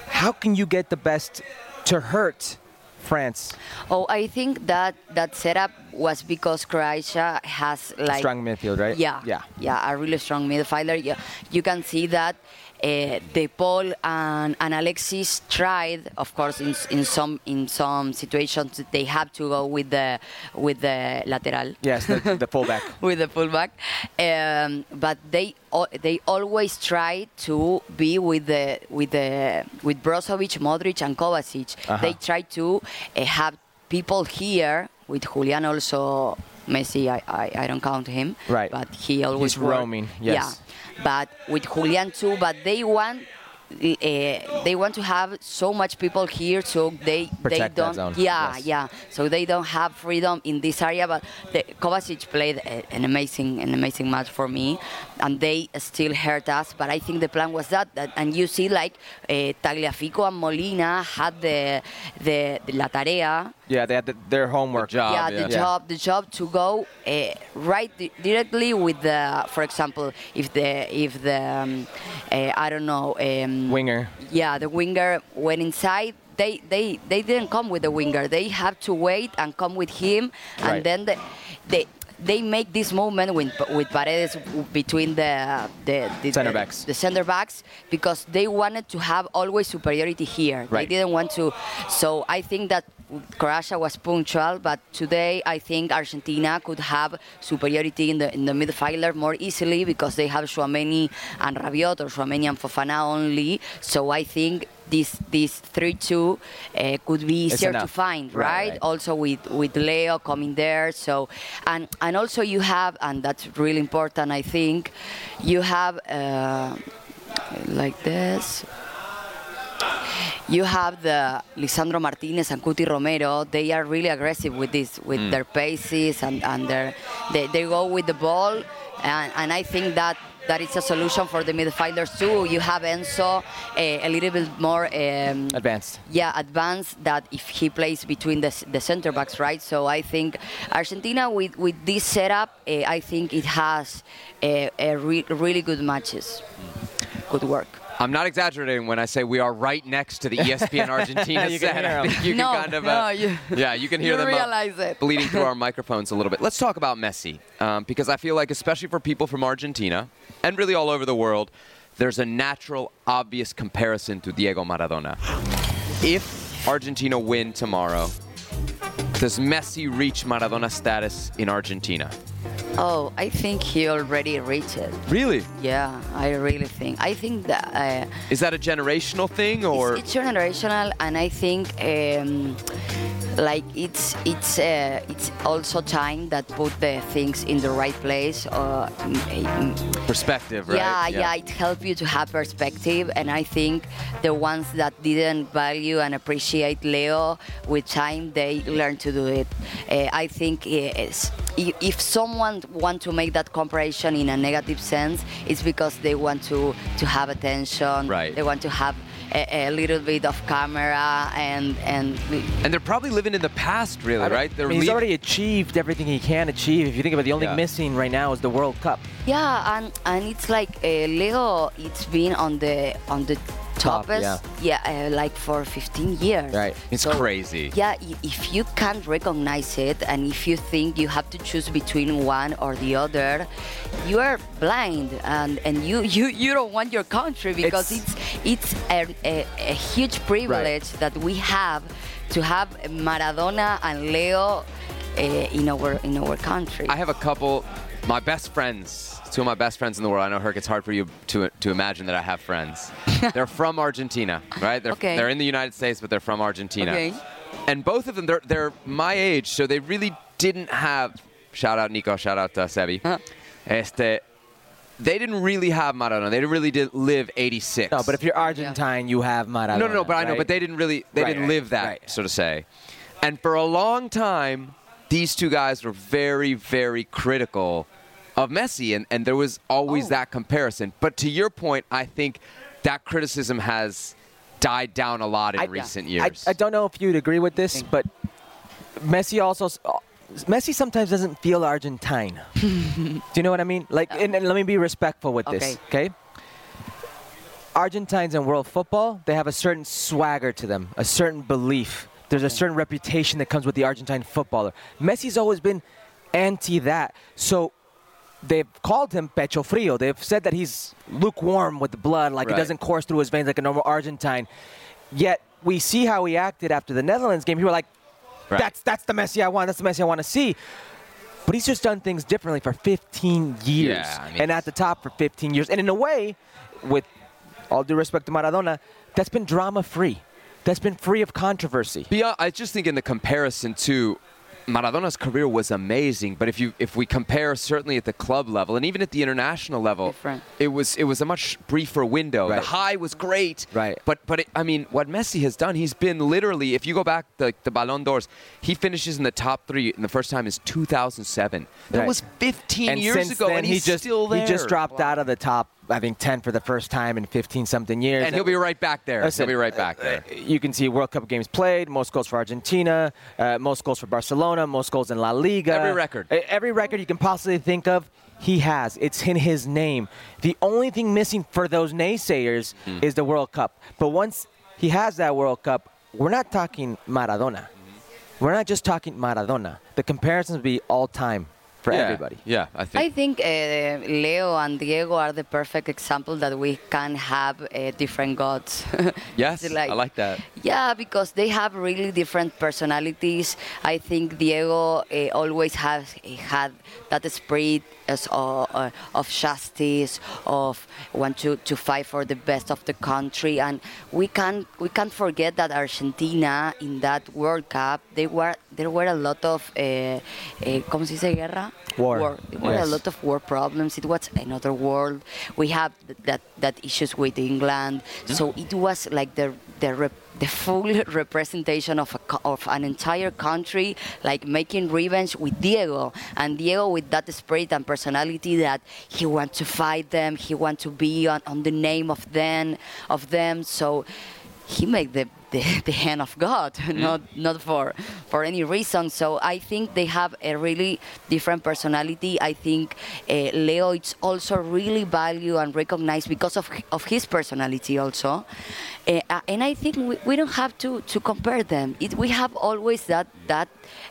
How can you get the best to hurt France? Oh, I think that that setup was because Croatia has like Strong midfield, right? Yeah, Yeah. yeah, a really strong midfielder. Yeah, you can see that uh, De Paul and, and Alexis tried, of course, in, in some in some situations they have to go with the with the lateral. Yes, the, the fullback. with the fullback, um, but they they always try to be with the with the with Brozovic, Modric, and Kovacic. Uh-huh. They try to uh, have people here with Julian also. Messi, I, I, I don't count him, Right. But he always He's roaming, yes. Yeah, but with Julian too. But they want. Uh, they want to have so much people here, so they Protect they don't. Yeah, yes. yeah. So they don't have freedom in this area. But the, Kovacic played a, an amazing, an amazing match for me, and they still hurt us. But I think the plan was that, that and you see like uh, Tagliafico and Molina had the the, the la tarea. Yeah, they had the, their homework. The job. yeah, yeah. the Yeah. job, the job to go uh, right di- directly with the, for example, if the if the um, uh, I don't know um, Winger. yeah, the winger went inside. They, they, they didn't come with the winger. They have to wait and come with him, and then the, they they make this movement with with Paredes between the the, the Center the- backs. the center backs because they wanted to have always superiority here. Right. They didn't want to. So I think that Croatia was punctual, but today I think Argentina could have superiority in the in the midfielder more easily because they have Chouameni and Rabiot or Chouameni and Fofana only. So I think this this three two uh, could be easier to find, Right, right? right. Also with with Leo coming there. So and and also you have and that's really important. I think you have. Uh, like this. You have the Lisandro Martinez and Cuti Romero. They are really aggressive with this, with their paces and, and their, they, they go with the ball, and, and I think that that is a solution for the midfielders too. You have Enzo uh, a little bit more. Um, Advanced. yeah, advanced that if he plays between the, the center backs, right? So I think Argentina with, with this setup, uh, I think it has a, a re- really good matches. Good work. I'm not exaggerating when I say we are right next to the ESPN Argentina You can set. hear I 'em. you No, can kind of, no, uh, you- yeah, you can hear you them uh, realize it. bleeding through our microphones a little bit. Let's talk about Messi um, because I feel like, especially for people from Argentina and really all over the world, there's a natural, obvious comparison to Diego Maradona. If Argentina win tomorrow, does Messi reach Maradona status in Argentina? Oh, I think he already reached it. Really? Yeah, I really think. I think that uh, Is that a generational thing or? it's, it's generational, and I think um, like it's it's uh, it's also time that put the things in the right place. Uh, mm, perspective, right? yeah, yeah, it helps you to have perspective, and I think the ones that didn't value and appreciate Leo, with time they learn to do it. Uh, I think if someone want to make that comparison in a negative sense, it's because they want to to have attention. Right. They want to have a, a little bit of camera and and. And they're probably living in the past, really, I don't- right? They're mean, he's leave- already achieved everything he can achieve. If you think about it, the only Yeah. missing right now is the World Cup. Yeah, and and it's like uh, Leo. It's been on the on the Top, toppest, yeah, uh, like for 15 years. Right. It's So, crazy. Yeah, if you can't recognize it, and if you think you have to choose between one or the other, you are blind, and and you you, you don't want your country because It's- it's it's a, a, a huge privilege that we have to have Maradona and Leo uh, in our in our country. I have a couple, my best friends, two of my best friends in the world. I know, Herc, it's hard for you to, to imagine that I have friends. they're from Argentina, right? They're, Okay. they're in the United States, but they're from Argentina. Okay. And both of them, they're, they're my age, so they really didn't have, shout out Nico, shout out uh, Sebi. Huh. Este, they didn't really have Maradona. They didn't really did live 86. No, but if you're Argentine, you have Maradona. No, no, no, but I know, but they didn't really, they Right, didn't right, live that, right. so to say. And for a long time, these two guys were very, very critical of Messi, and, and there was always Oh. that comparison. But to your point, I think that criticism has died down a lot in I- recent years. I don't know if you'd agree with this, but Messi also. Uh, Messi sometimes doesn't feel Argentine. Do you know what I mean? Like, and, and let me be respectful with this, okay? Argentines in world football, they have a certain swagger to them, a certain belief. There's a certain reputation that comes with the Argentine footballer. Messi's always been anti that. So they've called him pecho frio. They've said that he's lukewarm with the blood, like Right. it doesn't course through his veins like a normal Argentine. Yet we see how he acted after the Netherlands game. He were like, Right. "That's that's the Messi I want. That's the Messi I want to see." But he's just done things differently for 15 years, Yeah, I mean- and at the top for 15 years. And in a way, with all due respect to Maradona, that's been drama-free. That's been free of controversy. Beyond, I just think in the comparison to Maradona's career was amazing, but if you if we compare certainly at the club level and even at the international level, Different. it was it was a much briefer window. Right. The high was great, Right. But but it, I mean, what Messi has done, he's been literally. If you go back the the Ballon d'Ors, he finishes in the top three, and the first time is 2007. That Right. was 15 and years ago, then, and he's he just still there. he just dropped out of the top. I think 10 for the first time in 15 something years. and he'll be right back there. Listen, he'll be right back there. uh, You can see World Cup games played, most goals for Argentina, uh, most goals for Barcelona, most goals in La Liga. Every record. Uh, Every record you can possibly think of, he has. It's in his name. The only thing missing for those naysayers Hmm. is the World Cup. But once he has that World Cup, we're not talking Maradona. We're not just talking Maradona. The comparisons will be all time for yeah, everybody. Yeah, I think. I think uh, Leo and Diego are the perfect example that we can have uh, different gods. yes, It's I like that. Yeah, because they have really different personalities. I think Diego uh, always has had that spirit as, uh, uh, of justice, of want to, to fight for the best of the country, and we can't we can't forget that Argentina in that World Cup they were there were a lot of uh, uh, ¿cómo se dice guerra? War. There were a lot of war problems. It was another world. We have that that issues with England. Mm-hmm. So it was like the the rep- the full representation of a, of an entire country, like making revenge with Diego and Diego with that spirit and personality that he wants to fight them. He wants to be on, on the name of them of them. So he made the, the, the hand of God, not not for for any reason. So I think they have a really different personality. I think uh, Leo is also really valued and recognized because of of his personality also. Uh, and I think we, we don't have to, to compare them. It, we have always that that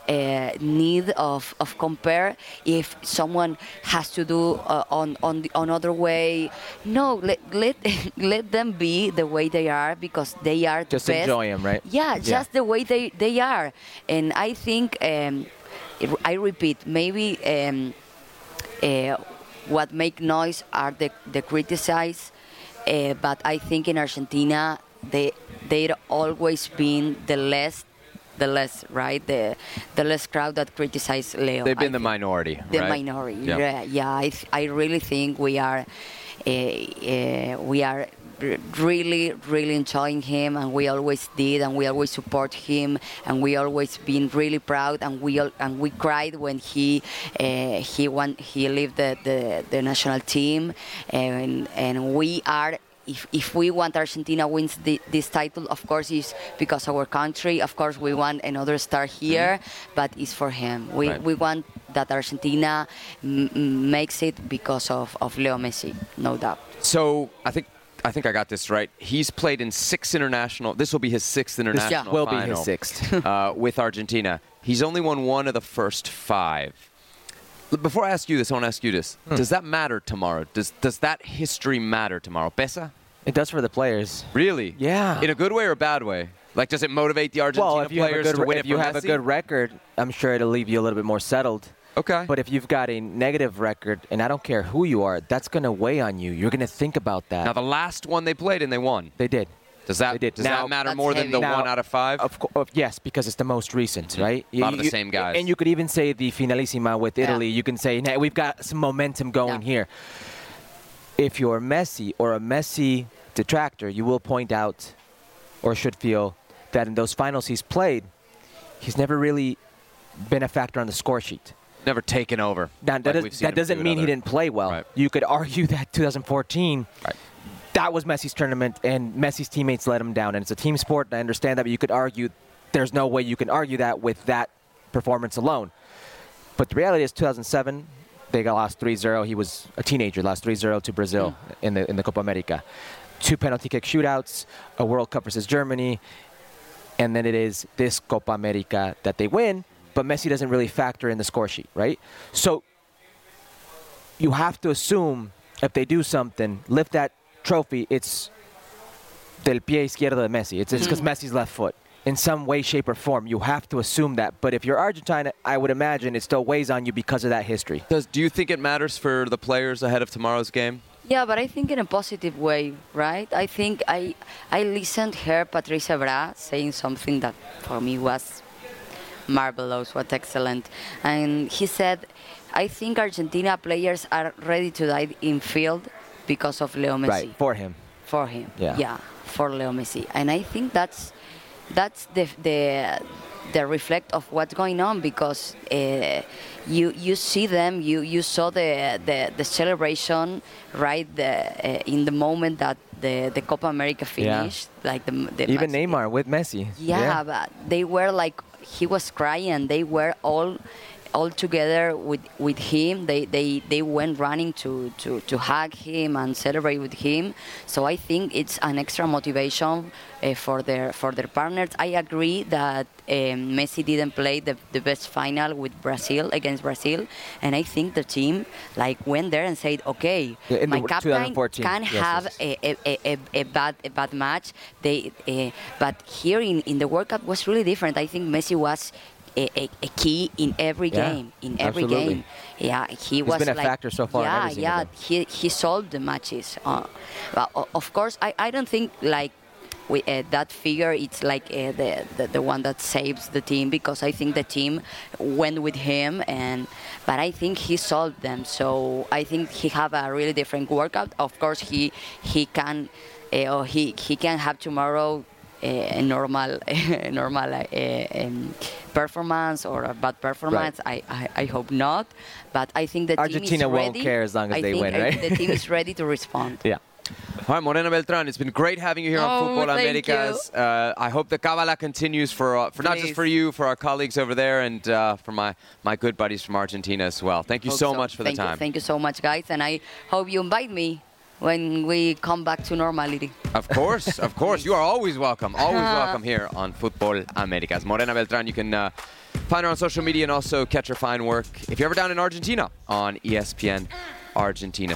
uh, need of, of compare. If someone has to do uh, on on the another way, no, let let let them be the way they are because they are Just best enjoy right? Yeah, Yeah. just the way they, they are. And I think, um, I repeat, maybe um, uh, what make noise are the, the criticize, uh, but I think in Argentina, they, they've always been the less the less right the the less crowd that criticize Leo. They've I been the think minority, the right? minority. Yeah. Yeah, yeah. I, th- I really think we are, uh, uh, we are really, really enjoying him, and we always did, and we always support him, and we always been really proud, and we all, and we cried when he uh, he won he left the, the, the national team, and and we are if, if we want Argentina wins the, this title, of course, it's because our country. Of course, we want another star here, but it's for him. We, Right. we want that Argentina m- makes it because of, of Leo Messi, no doubt. So I think I think I got this right. He's played in six international. This will be his sixth international This will be his sixth. uh, with Argentina. He's only won one of the first five. Before I ask you this, I want to ask you this: Hmm. Does that matter tomorrow? Does does that history matter tomorrow? Pesa? It does for the players. Really? Yeah. In a good way or a bad way? Like, does it motivate the Argentina Well, if you have a players good, to win if you have a good record, I'm sure it'll leave you a little bit more settled. Okay. But if you've got a negative record, and I don't care who you are, that's going to weigh on you. You're going to think about that. now the last one they played and they won. they did. Does that They did. does Now- that matter That's more than the heavy. one out of five? Of course, yes, because it's the most recent, mm-hmm. right? A lot of the same guys. And you could even say the finalissima with Yeah. Italy. You can say "Nah, we've got some momentum going Yeah. here. If you're Messi or a Messi detractor, you will point out, or should feel, that in those finals he's played, he's never really been a factor on the score sheet. Never taken over. Now, that, we've does, that doesn't do mean he didn't play well. Right. You could argue that 2014, Right. that was Messi's tournament, and Messi's teammates let him down. And it's a team sport, and I understand that, but you could argue there's no way you can argue that with that performance alone. But the reality is, 2007, they got lost 3-0. He was a teenager, lost 3-0 to Brazil mm. in the in the Copa America. Two penalty kick shootouts, a World Cup versus Germany, and then it is this Copa America that they win. But Messi doesn't really factor in the score sheet, right? So you have to assume if they do something, lift that trophy, it's del pie izquierdo de Messi. It's because mm-hmm. Messi's left foot. In some way, shape, or form, you have to assume that. But if you're Argentina, I would imagine it still weighs on you because of that history. Does do you think it matters for the players ahead of tomorrow's game? Yeah, but I think in a positive way, right? I think I I listened her Patricia Bra saying something that for me was marvelous, was excellent, and he said, "I think Argentina players are ready to die in field because of Leo Messi." Right, for him. for him. Yeah. Yeah, for Leo Messi, and I think that's that's the the the reflect of what's going on because uh, you you see them, you you saw the the, the celebration right the, uh, in the moment that the the Copa America Yeah. finished, like the, the Even Neymar with Messi. yeah, but they were like he was crying. They were all all together with with him. They they, they went running to, to, to hug him and celebrate with him. So I think it's an extra motivation uh, for their for their partners. I agree that um, Messi didn't play the, the best final with Brazil against Brazil, and I think the team like went there and said, okay, Yeah, my captain can Yes, have yes. a, a, a, a, a bad a bad match. They uh, but here in, in the World Cup was really different. I think Messi was a, a, a key in every Yeah, game. In every absolutely. game, yeah, he He's was been a like, factor so far Yeah, yeah, he he solved the matches. Uh, of course, I, I don't think like. We, uh, that figure, it's like uh, the, the the one that saves the team because I think the team went with him, and but I think he solved them. So I think he have a really different workout. Of course, he he can uh, or he he can have tomorrow a normal normal uh, um, performance or a bad performance. I, I, I hope not, but I think the Argentina team is won't ready. care as long as I they think, win, right? the team is ready to respond. Yeah. All right, Morena Beltran, it's been great having you here on Oh, Football thank Americas. Uh, I hope the Kabbalah continues for, uh, for not just for you, for our colleagues over there, and uh, for my, my good buddies from Argentina as well. Thank you Hope so, much for thank the You, time. thank you so much, guys, and I hope you invite me when we come back to normality. Of course, of course. You are always welcome. Always welcome here on Football Americas. Morena Beltran, you can uh, find her on social media and also catch her fine work if you're ever down in Argentina on ESPN Argentina.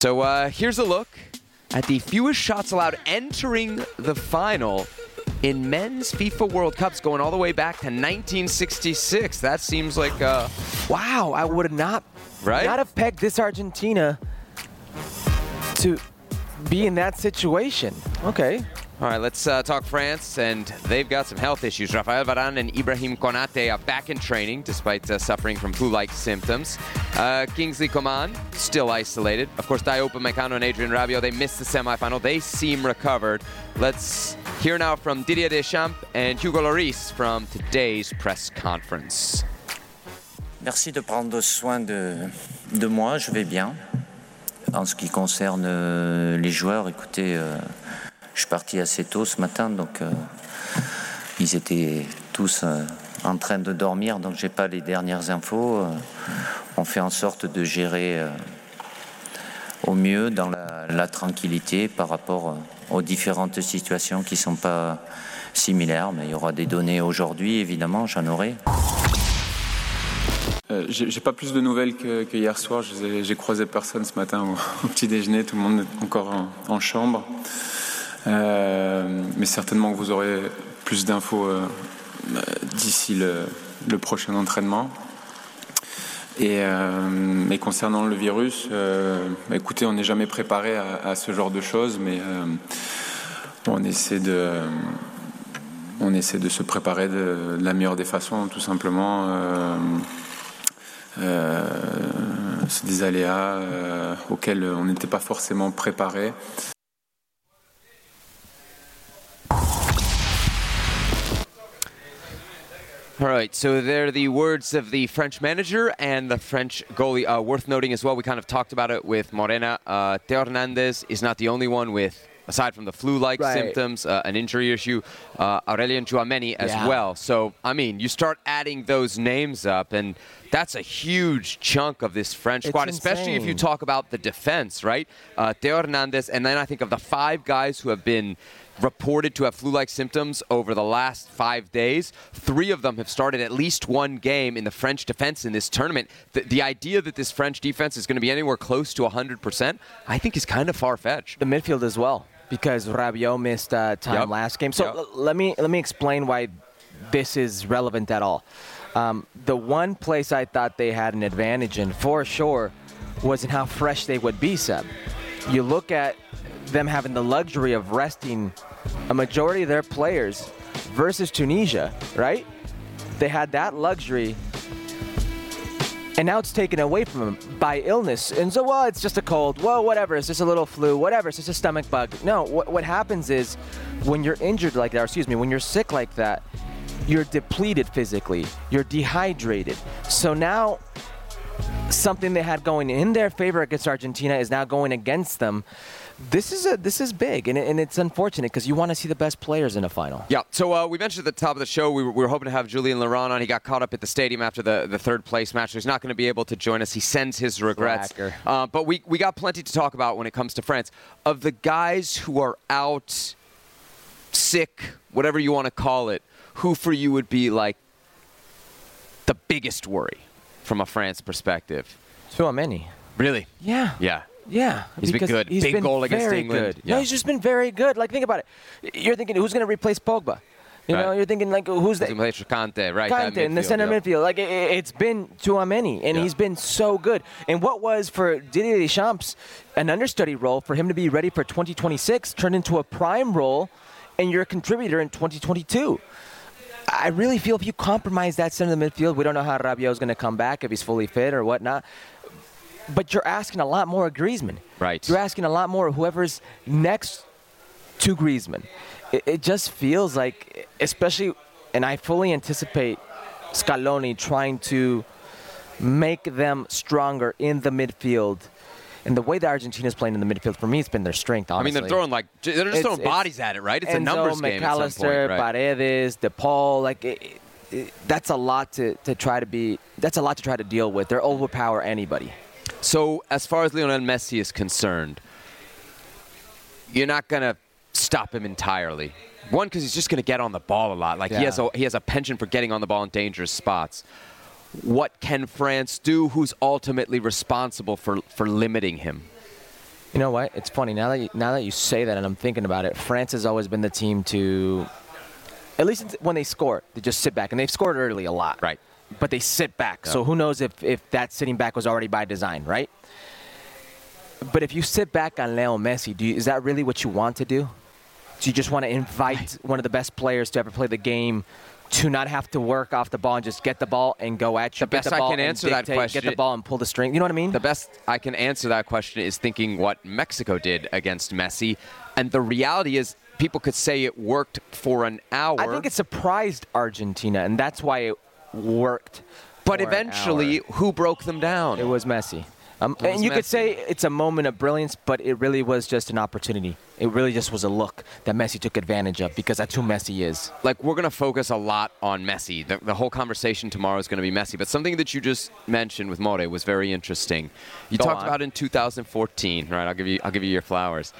So uh, here's a look at the fewest shots allowed entering the final in men's FIFA World Cups, going all the way back to 1966. That seems like uh, Wow, I would not Right? not have pegged this Argentina to be in that situation. Okay. All right, let's uh, talk France, and they've got some health issues. Rafael Varane and Ibrahim Konate are back in training despite uh, suffering from flu-like symptoms. Uh, Kingsley Coman still isolated. Of course, Dayot Upamecano and Adrien Rabiot, they missed the semifinal. They seem recovered. Let's hear now from Didier Deschamps and Hugo Lloris from today's press conference. Merci de prendre soin de, de moi, je vais bien. En ce qui concerne euh, les joueurs, écoutez, euh, je suis parti assez tôt ce matin, donc euh, ils étaient tous euh, en train de dormir, donc j'ai pas les dernières infos. Euh, on fait en sorte de gérer au mieux dans la, tranquillité par rapport aux différentes situations qui sont pas similaires, mais il y aura des données aujourd'hui, évidemment, j'en aurai. Euh, J'ai pas plus de nouvelles que, hier soir. J'ai croisé personne ce matin au, petit déjeuner. Tout le monde est encore en, en chambre. Euh, mais certainement que vous aurez plus d'infos euh, d'ici le, le prochain entraînement. Et, euh, concernant le virus, euh, écoutez, on n'est jamais préparé à, à ce genre de choses, mais euh, on essaie de on essaie de se préparer de, de la meilleure des façons, tout simplement. Euh, c'est des aléas auxquels on n'était pas forcément préparé. All right, so they're the words of the French manager and the French goalie. Uh, worth noting as well, we kind of talked about it with Morena. Uh, Theo Hernandez is not the only one with, aside from the flu-like Right. symptoms, uh, an injury issue. Uh, Aurelien Chouameni as Yeah. well. So, I mean, you start adding those names up, and that's a huge chunk of this French It's squad, especially if you talk about the defense, right? Uh, Theo Hernandez, and then I think of the five guys who have been reported to have flu-like symptoms over the last five days. Three of them have started at least one game in the French defense in this tournament. The, the idea that this French defense is going to be anywhere close to 100%, I think is kind of far-fetched. The midfield as well, because Rabiot missed uh, time Yep. last game. So Yep. l- let me let me explain why this is relevant at all. Um, the one place I thought they had an advantage in, for sure, was in how fresh they would be, Seb. You look at them having the luxury of resting a majority of their players versus Tunisia, right? They had that luxury and now it's taken away from them by illness. And so, well, it's just a cold. Well, whatever. It's just a little flu. Whatever. It's just a stomach bug. No, what, what happens is when you're injured like that, or excuse me, when you're sick like that, you're depleted physically. You're dehydrated. So now something they had going in their favor against Argentina is now going against them. This is a this is big, and, and it's unfortunate because you want to see the best players in a final. Yeah, so uh, we mentioned at the top of the show we were, we were hoping to have Julien Laurens on. He got caught up at the stadium after the, the third place match. So he's not going to be able to join us. He sends his regrets. Uh, but we, we got plenty to talk about when it comes to France. Of the guys who are out, sick, whatever you want to call it, who for you would be like the biggest worry from a France perspective? So many. Really? Yeah. Yeah. Yeah, He's been good. He's Big been goal against very England. Good. Yeah. No, he's just been very good. Like think about it. You're thinking who's going to replace Pogba? You know, you're thinking like who's that? Kante, right? Kante in the center yeah. midfield. Like it, it's been Chouameni, and Yeah. he's been so good. And what was for Didier Deschamps an understudy role for him to be ready for 2026 turned into a prime role, and you're a contributor in 2022. I really feel if you compromise that center of the midfield, we don't know how Rabiot is going to come back if he's fully fit or whatnot. But you're asking a lot more of Griezmann. Right. You're asking a lot more of whoever's next to Griezmann. It, it just feels like, especially, and I fully anticipate Scaloni trying to make them stronger in the midfield. And the way that Argentina's playing in the midfield, for me, it's been their strength. Honestly. I mean, they're throwing like they're just It's- throwing it's bodies at it, right? It's a numbers game at some Mac Allister, point, right? Paredes, De Paul, like it- it- that's a lot to, to try to be. That's a lot to try to deal with. They're overpower anybody. So, as far as Lionel Messi is concerned, you're not going to stop him entirely. One, because he's just going to get on the ball a lot. Like he has a he has a penchant for getting on the ball in dangerous spots. What can France do? Who's ultimately responsible for for limiting him? You know what? It's funny now that you, now that you say that, and I'm thinking about it. France has always been the team to, at least when they score, they just sit back, and they've scored early a lot. Right. But they sit back. So who knows if if that sitting back was already by design, right? But if you sit back on Leo Messi, do you, is that really what you want to do? Do you just want to invite one of the best players to ever play the game to not have to work off the ball and just get the ball and go at you? The best I ball can answer that question. Get the ball and pull the string. You know what I mean? The best I can answer that question is thinking what Mexico did against Messi, and the reality is people could say it worked for an hour. I think it surprised Argentina, and that's why it worked. but eventually, hour. who broke them down? it was Messi. Um, It was and you could say it's a moment of brilliance, but it really was just an opportunity. It really just was a look that Messi took advantage of because that's who Messi is. like we're going to focus a lot on Messi. The, the whole conversation tomorrow is going to be Messi. But something that you just mentioned with More was very interesting. You Go talked on. about in 2014, right? I'll give you I'll give you your flowers.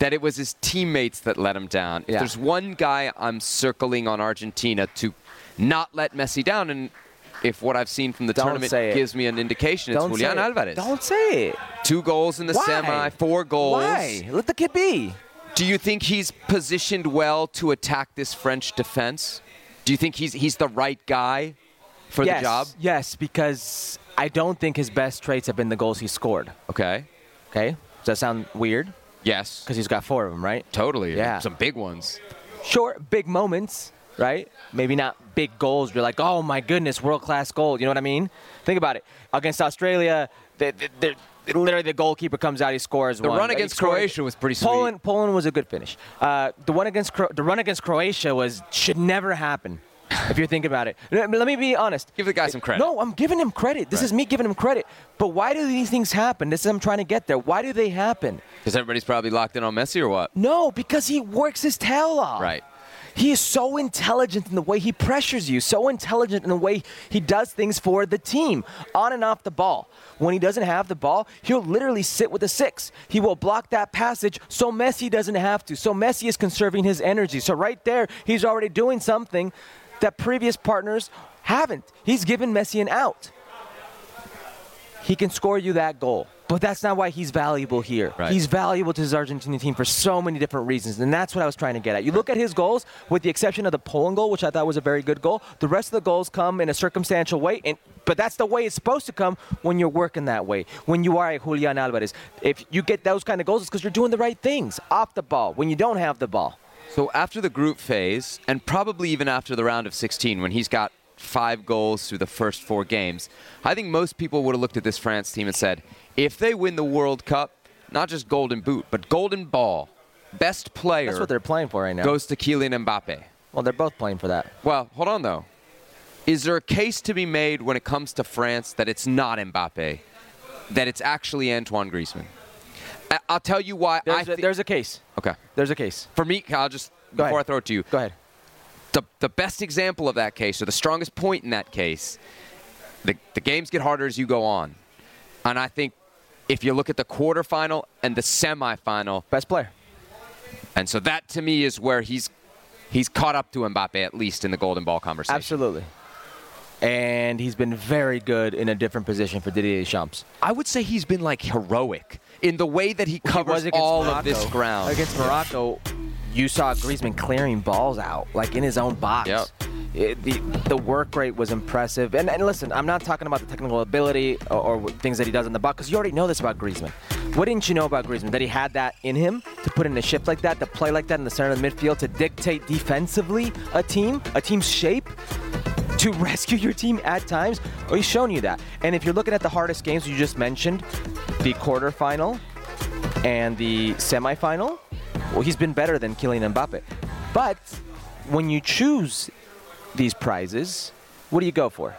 That it was his teammates that let him down. If there's one guy I'm circling on Argentina to not let Messi down, and if what I've seen from the Don't tournament gives me an indication, it's Don't say Julian it. Alvarez. Don't say it. Two goals in the Why? semi, four goals. Why? Let the kid be. Do you think he's positioned well to attack this French defense? Do you think he's he's the right guy for yes, the job? Yes, because I don't think his best traits have been the goals he scored. Okay. Okay? Does that sound weird? Yes. Because he's got four of them, right? Totally. Yeah. Some big ones. short, big moments, right? Maybe not big goals. You're like, oh my goodness, world class goal. You know what I mean? Think about it. Against Australia, they, they, literally the goalkeeper comes out, he scores The one. run against Croatia was pretty sweet. Poland, Poland was a good finish. Uh, the one against Cro- the run against Croatia was should never happen. if you're thinking about it, let me- let me be honest. Give the guy some credit. No, I'm giving him credit. This is me giving him credit. But why do these things happen? This is I'm trying to get there. Why do they happen? Because everybody's probably locked in on Messi or what? No, because he works his tail off. Right. He is so intelligent in the way he pressures you, so intelligent in the way he does things for the team, on and off the ball. When he doesn't have the ball, he'll literally sit with a six. He will block that passage so Messi doesn't have to. So Messi is conserving his energy. So right there, he's already doing something that previous partners haven't. He's given Messi an out. He can score you that goal. But that's not why he's valuable here. Right. He's valuable to his Argentinian team for so many different reasons. And that's what I was trying to get at. You look at his goals, with the exception of the Poland goal, which I thought was a very good goal, the rest of the goals come in a circumstantial way. And but that's the way it's supposed to come when you're working that way. When you are a Julian Alvarez. If you get those kind of goals, it's because you're doing the right things off the ball when you don't have the ball. So after the group phase, and probably even after the round of 16, when he's got five goals through the first four games, I think most people would have looked at this France team and said, if they win the World Cup, not just Golden Boot, but Golden Ball, best player That's what they're playing for right now. goes to Kylian Mbappe. well, they're both playing for that. Well, hold on though. Is there a case to be made when it comes to France that it's not Mbappe, that it's actually Antoine Griezmann? I- I'll tell you why. I There's, a, there's a case. okay. There's a case. For me, I'll just Go before ahead. I throw it to you. Go ahead. The, the best example of that case, or the strongest point in that case, the, the games get harder as you go on. And I think if you look at the quarterfinal and the semifinal, Best player. and so that to me is where he's he's caught up to Mbappe at least in the golden ball conversation. Absolutely. And he's been very good in a different position for Didier Deschamps. I would say he's been like heroic in the way that he covers all Morocco. of this ground. Against Morocco, you saw Griezmann clearing balls out, like in his own box. Yep. It- the, the work rate was impressive. And, and listen, I'm not talking about the technical ability or, or things that he does in the box, because you already know this about Griezmann. What didn't you know about Griezmann? That he had that in him to put in a shift like that, to play like that in the center of the midfield, to dictate defensively a team, a team's shape, to rescue your team at times. Well, he's shown you that. And if you're looking at the hardest games you just mentioned, the quarterfinal and the semifinal, well, he's been better than Kylian Mbappe. But when you choose these prizes, what do you go for?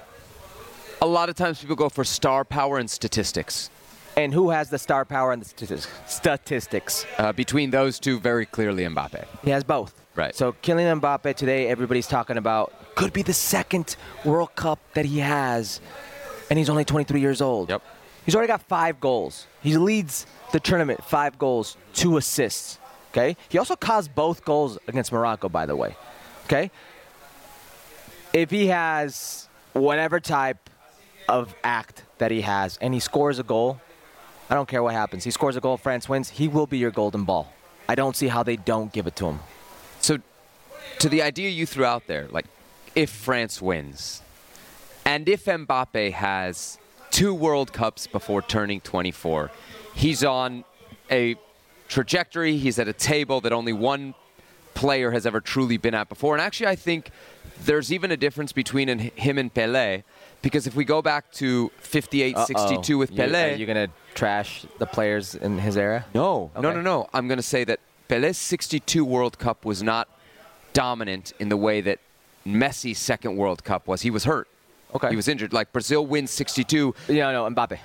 A lot of times people go for star power and statistics. And who has the star power and the statistics? Statistics. Uh, between those two, very clearly Mbappe. He has both. Right. So Kylian Mbappe today, everybody's talking about could be the second World Cup that he has, and he's only 23 years old. Yep. He's already got five goals. He leads the tournament, five goals, two assists. Okay. He also caused both goals against Morocco, by the way. Okay. If he has whatever type of act that he has, and he scores a goal, I don't care what happens. He scores a goal, France wins. He will be your golden ball. I don't see how they don't give it to him. So, to the idea you threw out there, like if France wins, and if Mbappe has two World Cups before turning 24, he's on a trajectory, he's at a table that only one player has ever truly been at before. And actually, I think there's even a difference between him and Pele, because if we go back to 58 62 with Pele. You, are you going to trash the players in his era? No, no, no, no. I'm going to say that Pele's 62 World Cup was not dominant in the way that Messi's second World Cup was. He was hurt. Okay. He was injured. Like Brazil wins 62. Yeah, no, Mbappe.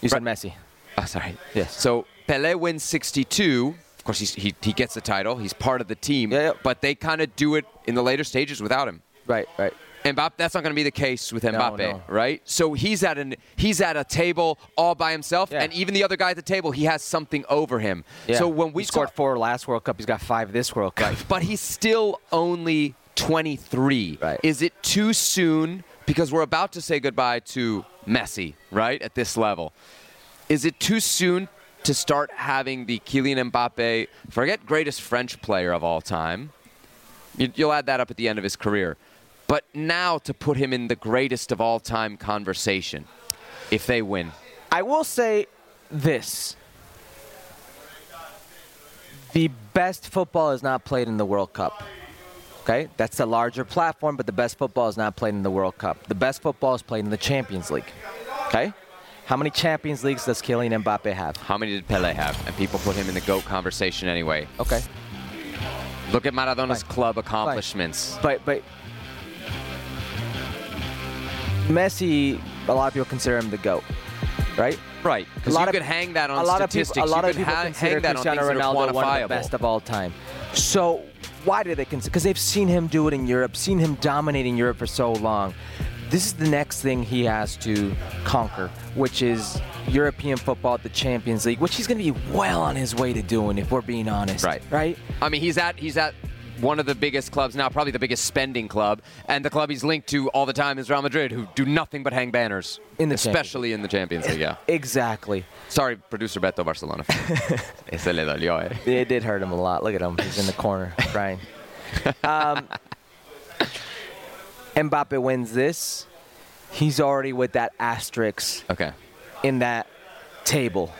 You said Right. Messi. Oh, sorry. Yes. So Pele wins 62. Of course, he's, he, he gets the title. He's part of the team. Yeah, yeah. But they kind of do it in the later stages without him. Right, right. Mbappe, that's not going to be the case with Mbappe, no. no. right? So he's at an he's at a table all by himself, Yeah. and even the other guy at the table, he has something over him. Yeah. So when we he scored four last World Cup, he's got five this World Cup. but he's still only 23. Right. Is it too soon? Because we're about to say goodbye to Messi, right? At this level. Is it too soon to start having the Kylian Mbappe, forget greatest French player of all time? You- You'll add that up at the end of his career. But now to put him in the greatest of all time conversation if they win. I will say this. The best football is not played in the World Cup. Okay? That's a larger platform, but the best football is not played in the World Cup. The best football is played in the Champions League. Okay? How many Champions Leagues does Kylian Mbappe have? How many did Pele have? And people put him in the GOAT conversation anyway. Okay. Look at Maradona's Fine. club accomplishments. But but Messi, a lot of people consider him the goat, right? Right, because you of- could hang that on a lot statistics. Of people, a lot you of people ha- consider hang that Cristiano on things that are Ronaldo one of the best of all time. So why do they consider? Because they've seen him do it in Europe, seen him dominating Europe for so long. This is the next thing he has to conquer, which is European football at the Champions League, which he's going to be well on his way to doing, if we're being honest. Right. Right. I mean, he's at he's at one of the biggest clubs now, probably the biggest spending club, and the club he's linked to all the time is Real Madrid, who do nothing but hang banners, In the especially in the Champions League. Yeah. Exactly. Sorry, producer Beto Barcelona. Ese le dolió, eh? It did hurt him a lot. Look at him. He's in the corner crying. Um, Mbappe wins this. He's already with that asterisk Okay. in that table.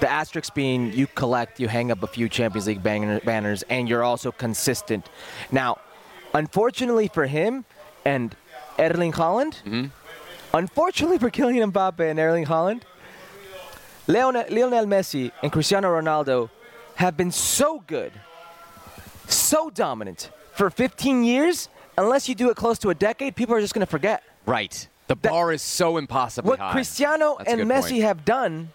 The asterisk being you collect, you hang up a few Champions League banner, banners, and you're also consistent. Now, unfortunately for him and Erling Haaland, mm-hmm. unfortunately for Kylian Mbappe and Erling Haaland, Leone- Lionel Messi and Cristiano Ronaldo have been so good, so dominant for 15 years. Unless you do it close to a decade, people are just going to forget. Right. The bar is so impossibly What high. Cristiano That's and Messi point. have done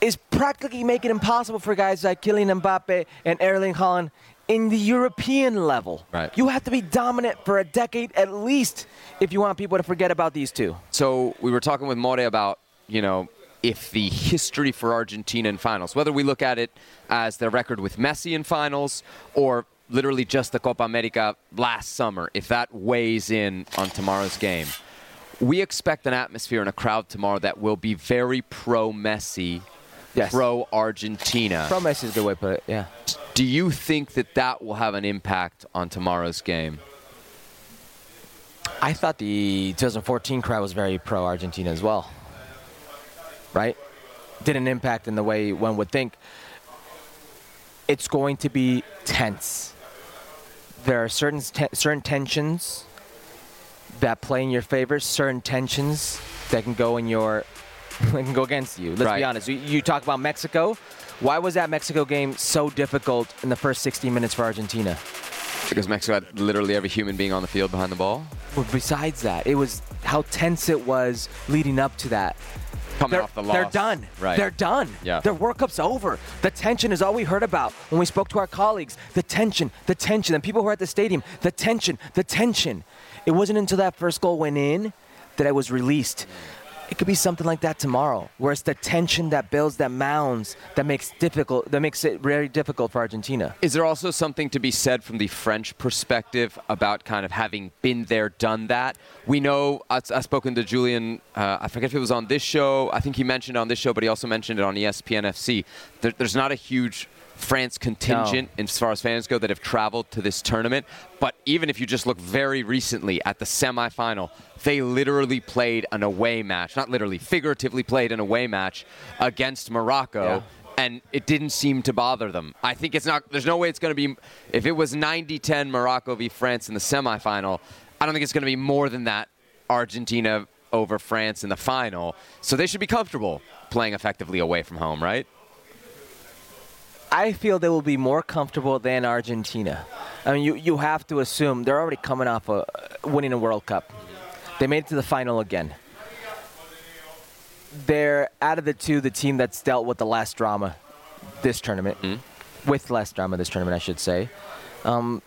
is practically making it impossible for guys like Kylian Mbappe and Erling Haaland in the European level. Right. You have to be dominant for a decade at least if you want people to forget about these two. So we were talking with More about, you know, if the history for Argentina in finals, whether we look at it as their record with Messi in finals or literally just the Copa America last summer, if that weighs in on tomorrow's game. We expect an atmosphere and a crowd tomorrow that will be very pro Messi, Yes. pro Argentina. Pro Messi is a good way to put it, yeah. Do you think that that will have an impact on tomorrow's game? I thought the 2014 crowd was very pro Argentina as well. Right? Didn't impact in the way one would think. It's going to be tense. There are certain te- certain tensions that play in your favor, certain tensions that can go in your that can go against you. Let's Right. be honest. You, you talk about Mexico. Why was that Mexico game so difficult in the first 60 minutes for Argentina? Because Mexico had literally every human being on the field behind the ball. But besides that, it was how tense it was leading up to that. Coming They're, off the loss. they're done. Right. They're done. Yeah. Their World Cup's over. The tension is all we heard about when we spoke to our colleagues. The tension, the tension, and people who were at the stadium. The tension, the tension. It wasn't until that first goal went in that I was released. It could be something like that tomorrow, where it's the tension that builds, that mounds, that makes difficult, that makes it very difficult for Argentina. Is there also something to be said from the French perspective about kind of having been there, done that? We know, I- I've spoken to Julien, uh, I forget if it was on this show, I think he mentioned on this show, but he also mentioned it on ESPN FC. There, there's not a huge France contingent as far as fans go that have traveled to this tournament. But even if you just look very recently at the semifinal, they literally played an away match, not literally, figuratively played an away match against Morocco Yeah. and it didn't seem to bother them. I think it's not. There's no way it's going to be. If it was 90-10 Morocco v France in the semifinal, I don't think it's going to be more than that. Argentina over France in the final, so they should be comfortable playing effectively away from home, right? I feel they will be more comfortable than Argentina. I mean, you, you have to assume they're already coming off a, winning a World Cup. They made it to the final again. They're out of the two, the team that's dealt with the last drama this tournament, with less drama this tournament, I should say. Um,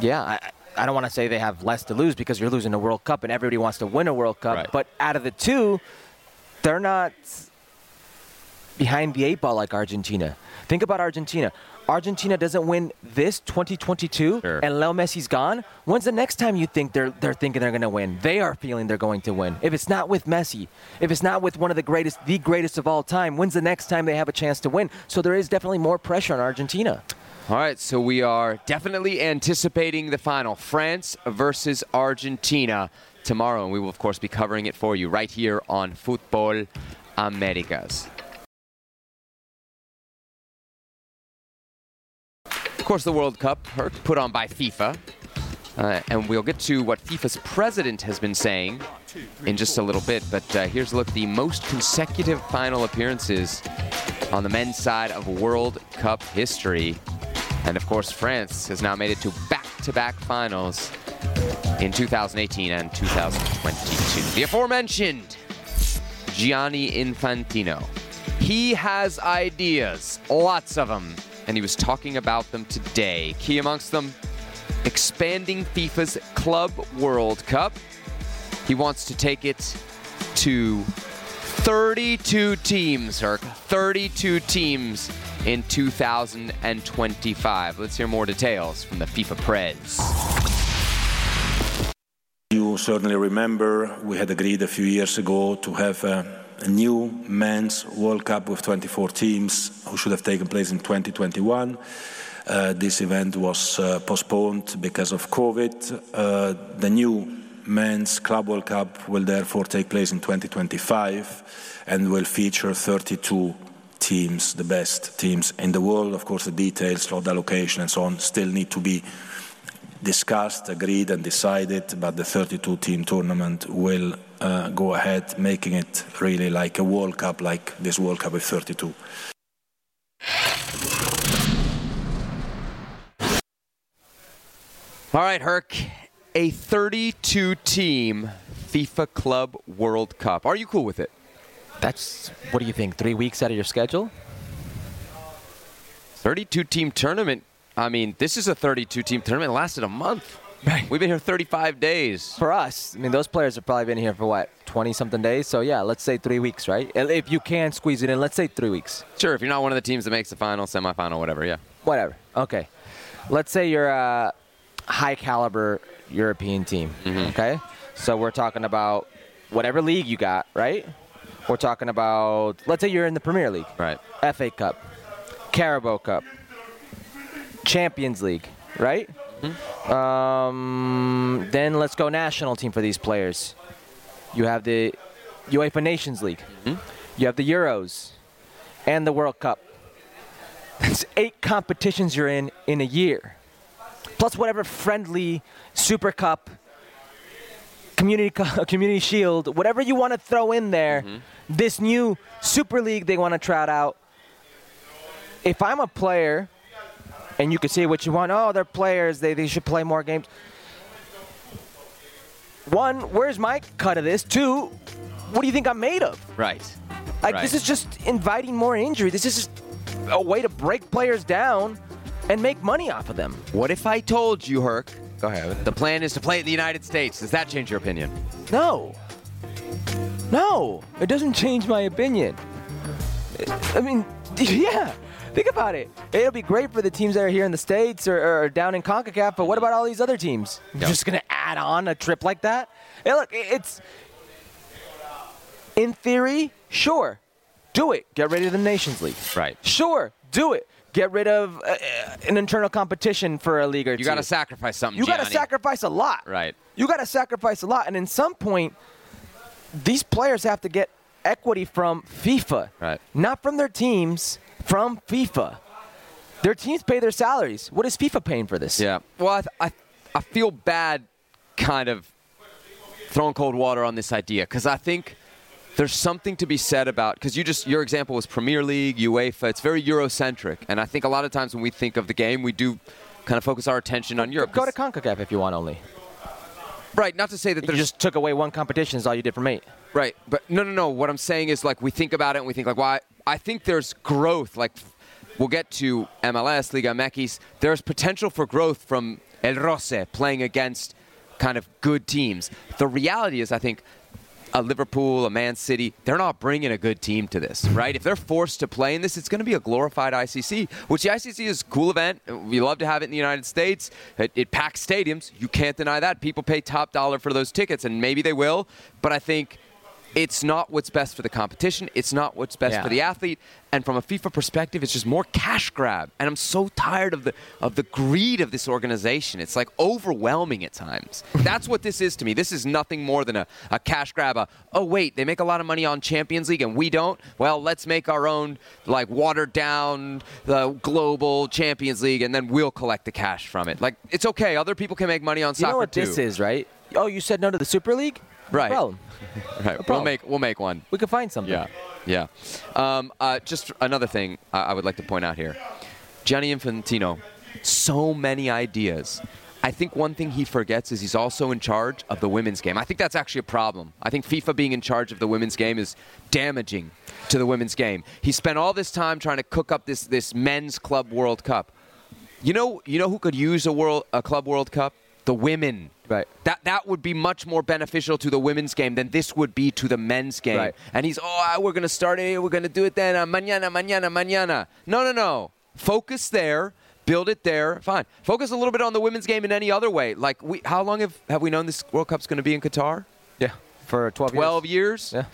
yeah, I, I don't want to say they have less to lose because you're losing a World Cup and everybody wants to win a World Cup. Right. But out of the two, they're not behind the eight ball like Argentina. Think about Argentina. Argentina doesn't win this 2022 Sure. and Leo Messi's gone. When's the next time you think they're they're thinking they're going to win? They are feeling they're going to win. If it's not with Messi, if it's not with one of the greatest, the greatest of all time, when's the next time they have a chance to win? So there is definitely more pressure on Argentina. All right, so we are definitely anticipating the final France versus Argentina tomorrow, and we will, of course, be covering it for you right here on Football Americas. Course, the World Cup put on by FIFA, uh, and we'll get to what FIFA's president has been saying in just a little bit. But uh, here's a look the most consecutive final appearances on the men's side of World Cup history. And of course, France has now made it to back-to-back finals in 2018 and 2022. The aforementioned Gianni Infantino. He has ideas, lots of them, and he was talking about them today. Key amongst them, expanding FIFA's Club World Cup. He wants to take it to 32 teams, Herc. 32 teams in 2025. Let's hear more details from the FIFA Preds. You certainly remember we had agreed a few years ago to have a, a new men's World Cup with 24 teams who should have taken place in 2021. Uh, this event was uh, postponed because of COVID. Uh, the new men's Club World Cup will therefore take place in 2025 and will feature 32 teams, the best teams in the world. Of course, the details, slot allocation, and so on still need to be discussed, agreed, and decided, but the 32 team tournament will uh, go ahead, making it really like a World Cup, like this World Cup with 32. All right, Herc. A 32 team FIFA Club World Cup. Are you cool with it? That's what do you think? Three weeks out of your schedule? 32 team tournament. I mean, this is a 32 team tournament. It lasted a month. Right. We've been here 35 days. For us, I mean, those players have probably been here for what, 20 something days? So, yeah, let's say three weeks, right? If you can squeeze it in, let's say three weeks. Sure, if you're not one of the teams that makes the final, semifinal, whatever, yeah. Whatever. Okay. Let's say you're a high caliber European team, Mm-hmm. okay? So, we're talking about whatever league you got, right? We're talking about, let's say you're in the Premier League, Right. FA Cup, Carabao Cup, Champions League, right? Mm-hmm. Um, then let's go national team for these players. You have the UEFA Nations League. Mm-hmm. You have the Euros and the World Cup. That's eight competitions you're in in a year. Plus whatever friendly Super Cup, Community Cu- Community Shield, whatever you want to throw in there. Mm-hmm. This new Super League they want to trot out. If I'm a player and you can say what you want. Oh, they're players. They, they should play more games. One, where's my cut of this? Two, what do you think I'm made of? Right. Like, Right. this is just inviting more injury. This is just a way to break players down and make money off of them. What if I told you, Herc? Go ahead. The plan is to play in the United States. Does that change your opinion? No. No, it doesn't change my opinion. I mean, yeah. Think about it. It'll be great for the teams that are here in the States or, or down in CONCACAF, but what about all these other teams? You're just going to add on a trip like that? Hey, look, it's. In theory, sure. Do it. Get rid of the Nations League. Right. Sure. Do it. Get rid of uh, uh, an internal competition for a league or two. You got to sacrifice something. You got to sacrifice a lot. Right. You got to sacrifice a lot, and in some point, these players have to get equity from FIFA, Right. not from their teams, from FIFA. Their teams pay their salaries. What is FIFA paying for this? Yeah. Well, I, th- I, I feel bad kind of throwing cold water on this idea because I think there's something to be said about because you just your example was Premier League, UEFA. It's very Eurocentric, and I think a lot of times when we think of the game, we do kind of focus our attention on Europe. Go to CONCACAF if you want only. right. Not to say that You just took away one competition is all you did for me. Right, but no, no, no. What I'm saying is like we think about it and we think like, why? I think there's growth. Like we'll get to MLS, Liga MX. There's potential for growth from El Roce playing against kind of good teams. The reality is, I think a Liverpool, a Man City, they're not bringing a good team to this, right? If they're forced to play in this, it's going to be a glorified ICC, which the ICC is a cool event. We love to have it in the United States. It, it packs stadiums. You can't deny that. People pay top dollar for those tickets, and maybe they will. But I think it's not what's best for the competition. It's not what's best Yeah. for the athlete. And from a FIFA perspective, it's just more cash grab. And I'm so tired of the of the greed of this organization. It's like overwhelming at times. That's what this is to me. This is nothing more than a, a cash grab. A, oh wait, they make a lot of money on Champions League and we don't. Well, let's make our own like watered down the global Champions League and then we'll collect the cash from it. Like it's okay. Other people can make money on You soccer know what too. this is, right? Oh, you said no to the Super League? No Right. problem. Right. We'll problem. make we'll make one. We could find something. Yeah, yeah. Um, uh, just another thing I, I would like to point out here. Gianni Infantino, so many ideas. I think one thing he forgets is he's also in charge of the women's game. I think that's actually a problem. I think FIFA being in charge of the women's game is damaging to the women's game. He spent all this time trying to cook up this this men's club World Cup. You know, you know who could use a world a club World Cup? The women. Right. That that would be much more beneficial to the women's game than this would be to the men's game. Right. And he's, oh, ah, we're going to start it. We're going to do it then. Uh, mañana, mañana, mañana. No, no, no. Focus there. Build it there. Fine. Focus a little bit on the women's game in any other way. Like, we, how long have, have we known this World Cup's going to be in Qatar? Yeah. For 12 years. 12 years? Yeah.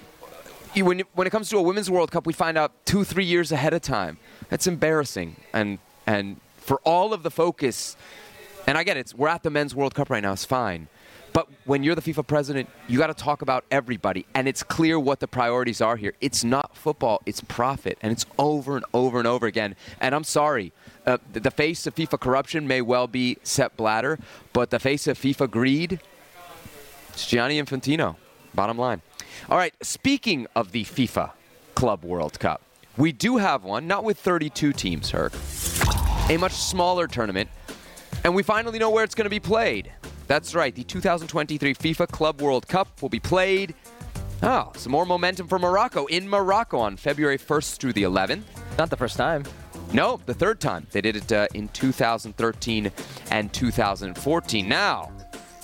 You- when, when it comes to a women's World Cup, we find out two, three years ahead of time. That's embarrassing. And and for all of the focus, and I get it, we're at the men's World Cup right now. It's fine. But when you're the FIFA president, you got to talk about everybody, and it's clear what the priorities are here. It's not football; it's profit, and it's over and over and over again. And I'm sorry, uh, the, the face of FIFA corruption may well be Sepp Blatter, but the face of FIFA greed, it's Gianni Infantino. Bottom line. All right, speaking of the FIFA Club World Cup, we do have one, not with 32 teams, Herc, a much smaller tournament, and we finally know where it's going to be played. That's right, the 2023 FIFA Club World Cup will be played Oh, some more momentum for Morocco in Morocco on February 1st through the 11th. Not the first time. No, the third time. They did it uh, in 2013 and 2014. Now,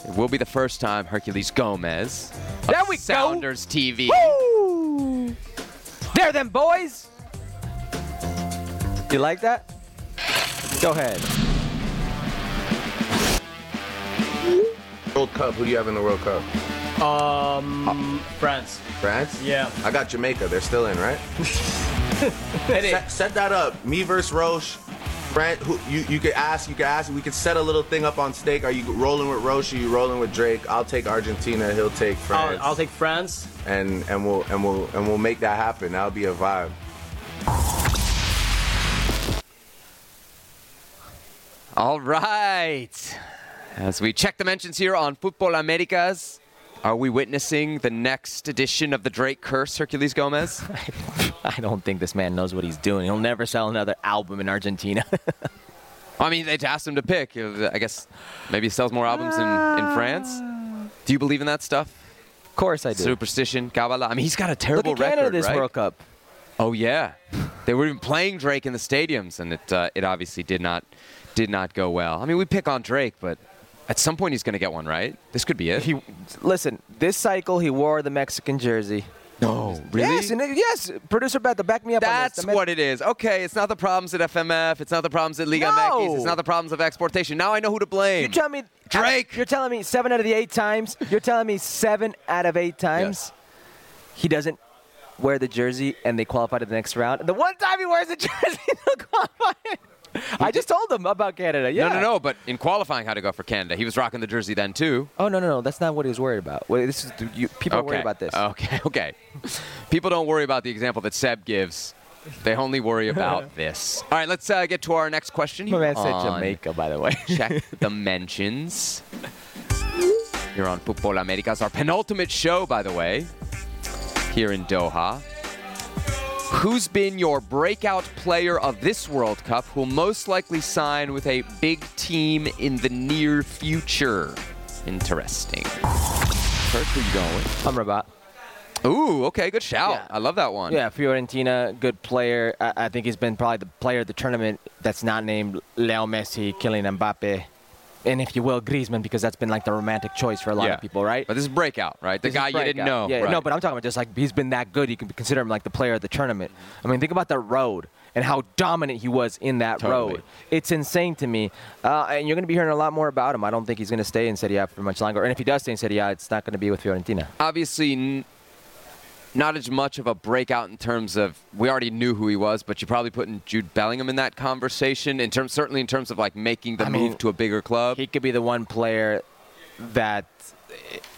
it will be the first time Herculez Gomez. There we go. Sounders TV. Woo! There, them boys. You like that? Go ahead. World Cup. Who do you have in the World Cup? Um, France. France? Yeah. I got Jamaica. They're still in, right? set, set that up. Me versus Roche. Brent, who, you, you could ask, you could ask, we could set a little thing up on stake. Are you rolling with Roche? Are you rolling with Drake? I'll take Argentina. He'll take France. I'll, I'll take France. and and we'll and we'll and we'll make that happen. That'll be a vibe. All right. As we check the mentions here on Football Americas, are we witnessing the next edition of the Drake Curse, Herculez Gomez? I don't think this man knows what he's doing. He'll never sell another album in Argentina. I mean, they just asked him to pick. I guess maybe he sells more albums in, in France. Do you believe in that stuff? of course I do. Superstition, Kabbalah. I mean, he's got a terrible Look at Canada record, this right? World Cup. Oh yeah, they were even playing Drake in the stadiums, and it uh, it obviously did not did not go well. I mean, we pick on Drake, but at some point he's going to get one, right? This could be it. He listen. This cycle, he wore the Mexican jersey. no, really? Yes, and it- yes. Producer Beto, back me up on That's. What it is. Okay, it's not the problems at FMF. It's not the problems at Liga No. MX. It's not the problems of exportation. Now I know who to blame. You tell me Drake. You're telling me seven out of the eight times. You're telling me seven out of eight times. He doesn't wear the jersey, and they qualify to the next round. The one time he wears the jersey, they'll qualify. I just told him about Canada. Yeah. No, no, no. But in qualifying, how to go for Canada? He was rocking the jersey then too. Oh no, no, no. That's not what he was worried about. Well, this is you, people are okay. worried about this. Okay, okay. People don't worry about the example that Seb gives. They only worry about this. All right, let's uh, get to our next question. My man said Jamaica, by the way. Check the mentions. You're on Football Americas, our penultimate show, by the way, here in Doha. Who's been your breakout player of this World Cup who'll most likely sign with a big team in the near future? Interesting. Herc, who you going with? Amrabat. Ooh, okay, good shout. Yeah. I love that one. Yeah, Fiorentina, good player. I, I think he's been probably the player of the tournament that's not named Leo Messi, Kylian Mbappe, and if you will, Griezmann, because that's been like the romantic choice for a lot Yeah. of people, right? But this is breakout, right? The This guy you didn't know. Yeah, right. no, but I'm talking about just like he's been that good. You can consider him like the player of the tournament. I mean, think about the road and how dominant he was in that Totally. road. It's insane to me. Uh, and you're going to be hearing a lot more about him. I don't think he's going to stay in Serie A for much longer. And if he does stay in Serie A, it's not going to be with Fiorentina. obviously not as much of a breakout in terms of we already knew who he was, but you're probably putting Jude Bellingham in that conversation in terms certainly in terms of like making the I move mean, to a bigger club. He could be the one player that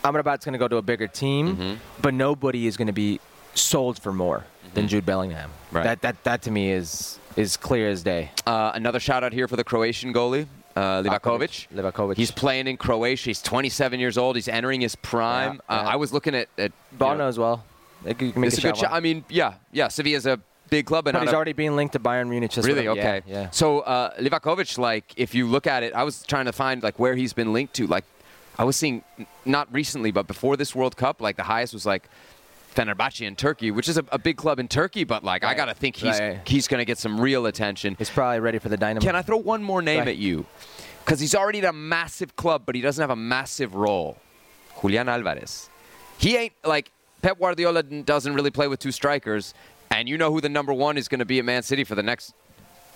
Amrabat's going to go to a bigger team, Mm-hmm. but nobody is going to be sold for more than Jude Bellingham. Right. That, that, that to me is, is clear as day. Uh, another shout out here for the Croatian goalie. Uh, Livakovic. Livakovic. He's playing in Croatia. He's 27 years old. He's entering his prime. Yeah, Uh. I was looking at, at you Bono know, as well. They could- can make it's a a good shot. I mean, yeah, yeah. Sevilla's a big club, and But he's already being linked to Bayern Munich. As Really? Okay. Yeah, yeah. So uh, Livakovic, like, if you look at it, I was trying to find like where he's been linked to. Like, I was seeing not recently, but before this World Cup, like the highest was like Fenerbahce in Turkey, which is a, a big club in Turkey. But like, I gotta think he's Right. he's gonna get some real attention. He's probably ready for the Dynamo. Can I throw one more name Right. at you? Because he's already at a massive club, but he doesn't have a massive role. Julian Alvarez. He ain't like Pep Guardiola doesn't really play with two strikers, and you know who the number one is going to be at Man City for the next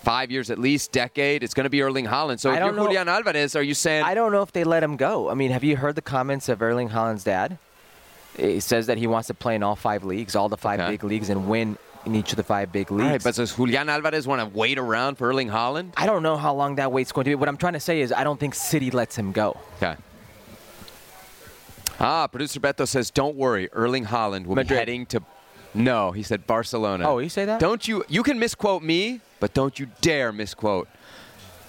five years at least, decade. It's going to be Erling Haaland. So if you're know- Julian Alvarez, are you saying? I don't know if they let him go. I mean, have you heard the comments of Erling Haaland's dad? He says that he wants to play in all five leagues, all the five Okay. big leagues, and win in each of the five big leagues. right, but does Julian Alvarez want to wait around for Erling Haaland? I don't know how long that wait's going to be. What I'm trying to say is, I don't think City lets him go. Okay. Ah, producer Beto says, "Don't worry, Erling Haaland will be Madrid. heading to." No, he said Barcelona. Oh, you say that? Don't you? You can misquote me, but don't you dare misquote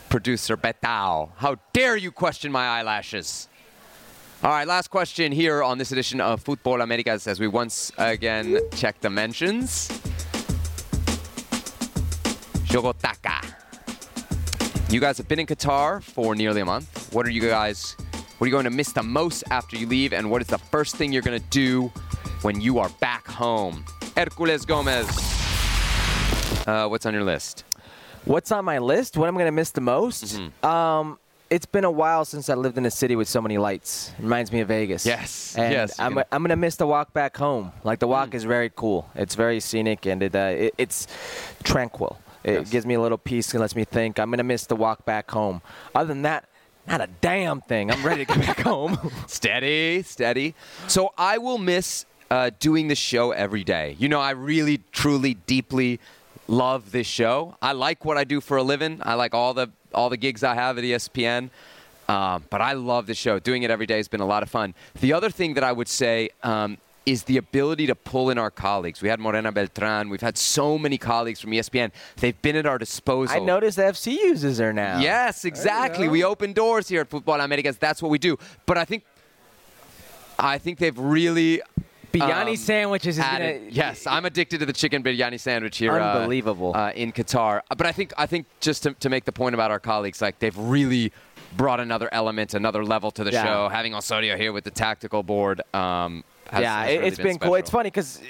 producer Betao. How dare you question my eyelashes? All right, last question here on this edition of Football Americas as we once again check the mentions. Jogotaka. You guys have been in Qatar for nearly a month. What are you guys? What are you going to miss the most after you leave? And what is the first thing you're going to do when you are back home. Herculez Gomez, uh, what's on your list? What's on my list? What I'm going to miss the most? Mm-hmm. Um, it's been a while since I lived in a city with so many lights. It reminds me of Vegas. Yes, And yes, I'm, can- I'm going to miss the walk back home. Like, the Mm. walk is very cool. It's very scenic and it, uh, it, it's tranquil. It Yes. gives me a little peace and lets me think. I'm going to miss the walk back home. Other than that, not a damn thing. I'm ready to get back home. Steady, steady. So I will miss uh, doing the show every day. You know, I really, truly, deeply love this show. I like what I do for a living. I like all the all the gigs I have at ESPN. Um, but I love the show. Doing it every day has been a lot of fun. The other thing that I would say um, is the ability to pull in our colleagues. We had Morena Beltran. We've had so many colleagues from ESPN. They've been at our disposal. I noticed the FC uses her now. Yes, exactly. We open doors here at Football Americas. That's what we do. But I think, I think they've really. Biryani um, sandwiches is added- gonna- yes, I'm addicted to the chicken biryani sandwich here. uh, Unbelievable. uh, in Qatar. But I think I think just to, to make the point about our colleagues, like they've really brought another element, another level to the Yeah. show. Having Osorio here with the tactical board. Um, has, yeah, has it, really it's been, cool. It's funny because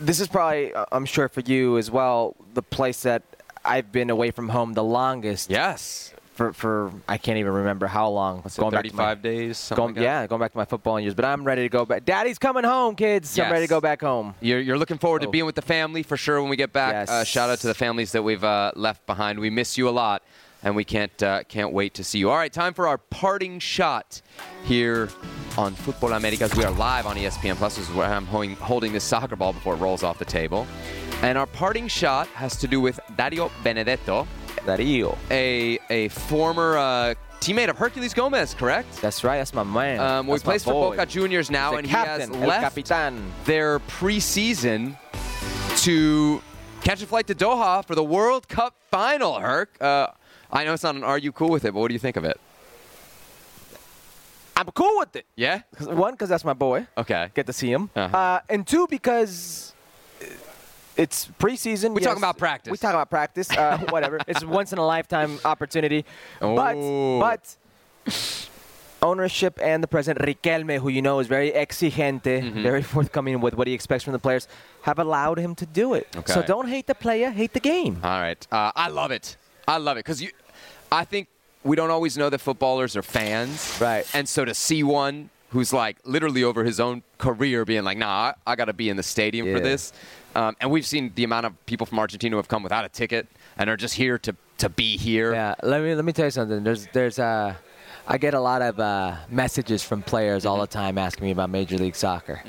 this is probably, uh, I'm sure for you as well, the place that I've been away from home the longest. Yes. For, for I can't even remember how long. What's it, 35 days, something Going, like yeah, going back to my football years. But I'm ready to go back. Daddy's coming home, kids. I'm ready to go back home. You're, you're looking forward Oh. to being with the family for sure when we get back. Yes. Uh, shout out to the families that we've uh, left behind. We miss you a lot, and we can't uh, can't wait to see you. All right, time for our parting shot here on Football Americas. We are live on ESPN Plus. This is where I'm holding, this soccer ball before it rolls off the table. And our parting shot has to do with Dario Benedetto. Dario. A, a former uh, teammate of Herculez Gomez, correct? That's right. That's my man. Um, well, he That's my plays for. Boca Juniors now, and captain, he has left capitán. their preseason to catch a flight to Doha for the World Cup final. Herc, uh, I know it's not an "Are you cool with it?" but what do you think of it? I'm cool with it. Yeah. 'Cause- One, because that's my boy. Okay. Get to see him. Uh-huh. Uh, and two, because it's preseason. We're yes. talking about practice. We talk about practice. Uh, whatever. it's a once in a lifetime opportunity. Oh. But but ownership and the president Riquelme, who you know is very exigente, Mm-hmm. very forthcoming with what he expects from the players, have allowed him to do it. Okay. So don't hate the player, hate the game. All right. Uh, I love it. I love it because you. I think we don't always know that footballers are fans. Right. And so to see one who's like literally over his own career being like, nah, I, I got to be in the stadium for this. Um, and we've seen the amount of people from Argentina who have come without a ticket and are just here to, to be here. Yeah, let me let me tell you something. There's there's uh, I get a lot of uh, messages from players all the Mm-hmm. time asking me about Major League Soccer.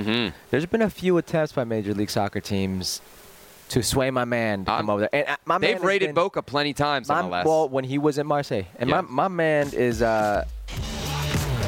There's been a few attempts by Major League Soccer teams to sway my man to come over there. And uh, my They've has raided been- Boca plenty times, my, MLS. Well, when he was in Marseille, and Yeah. my my man is uh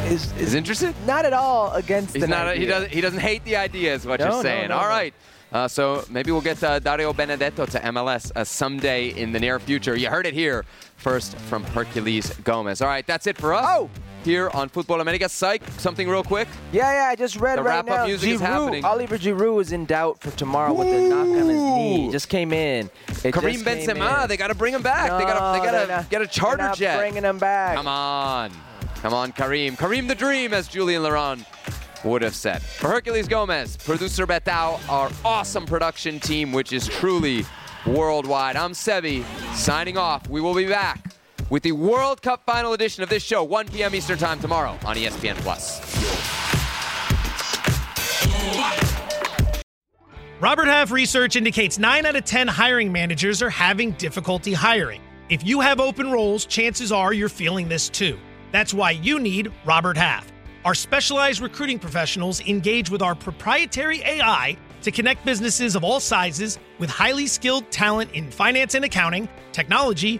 is is interested. Not at all against. He's not. A, he doesn't. He doesn't hate the idea, is what No, you're saying. no, All no. right. Uh, so maybe we'll get uh, Dario Benedetto to MLS uh, someday in the near future. You heard it here first from Herculez Gomez. All right, that's it for us. Oh. Here on Football America. Psych, something real quick. Yeah, yeah, I just read The right wrap-up now. music is happening. Olivier Giroud is in doubt for tomorrow with a knock on his knee. Just came in. It Karim Benzema, in. they got to bring him back. they got to. They gotta not- get a charter not jet. bringing him back. Come on, come on, Kareem. Kareem the Dream, as Julien Laurens would have said. For Herculez Gomez, producer Betao, our awesome production team, which is truly worldwide. I'm Sevi, signing off. We will be back with the World Cup final edition of this show, 1 p.m. Eastern Time tomorrow on ESPN Plus. Robert Half research indicates 9 out of 10 hiring managers are having difficulty hiring. If you have open roles, chances are you're feeling this too. That's why you need Robert Half. Our specialized recruiting professionals engage with our proprietary AI to connect businesses of all sizes with highly skilled talent in finance and accounting, technology,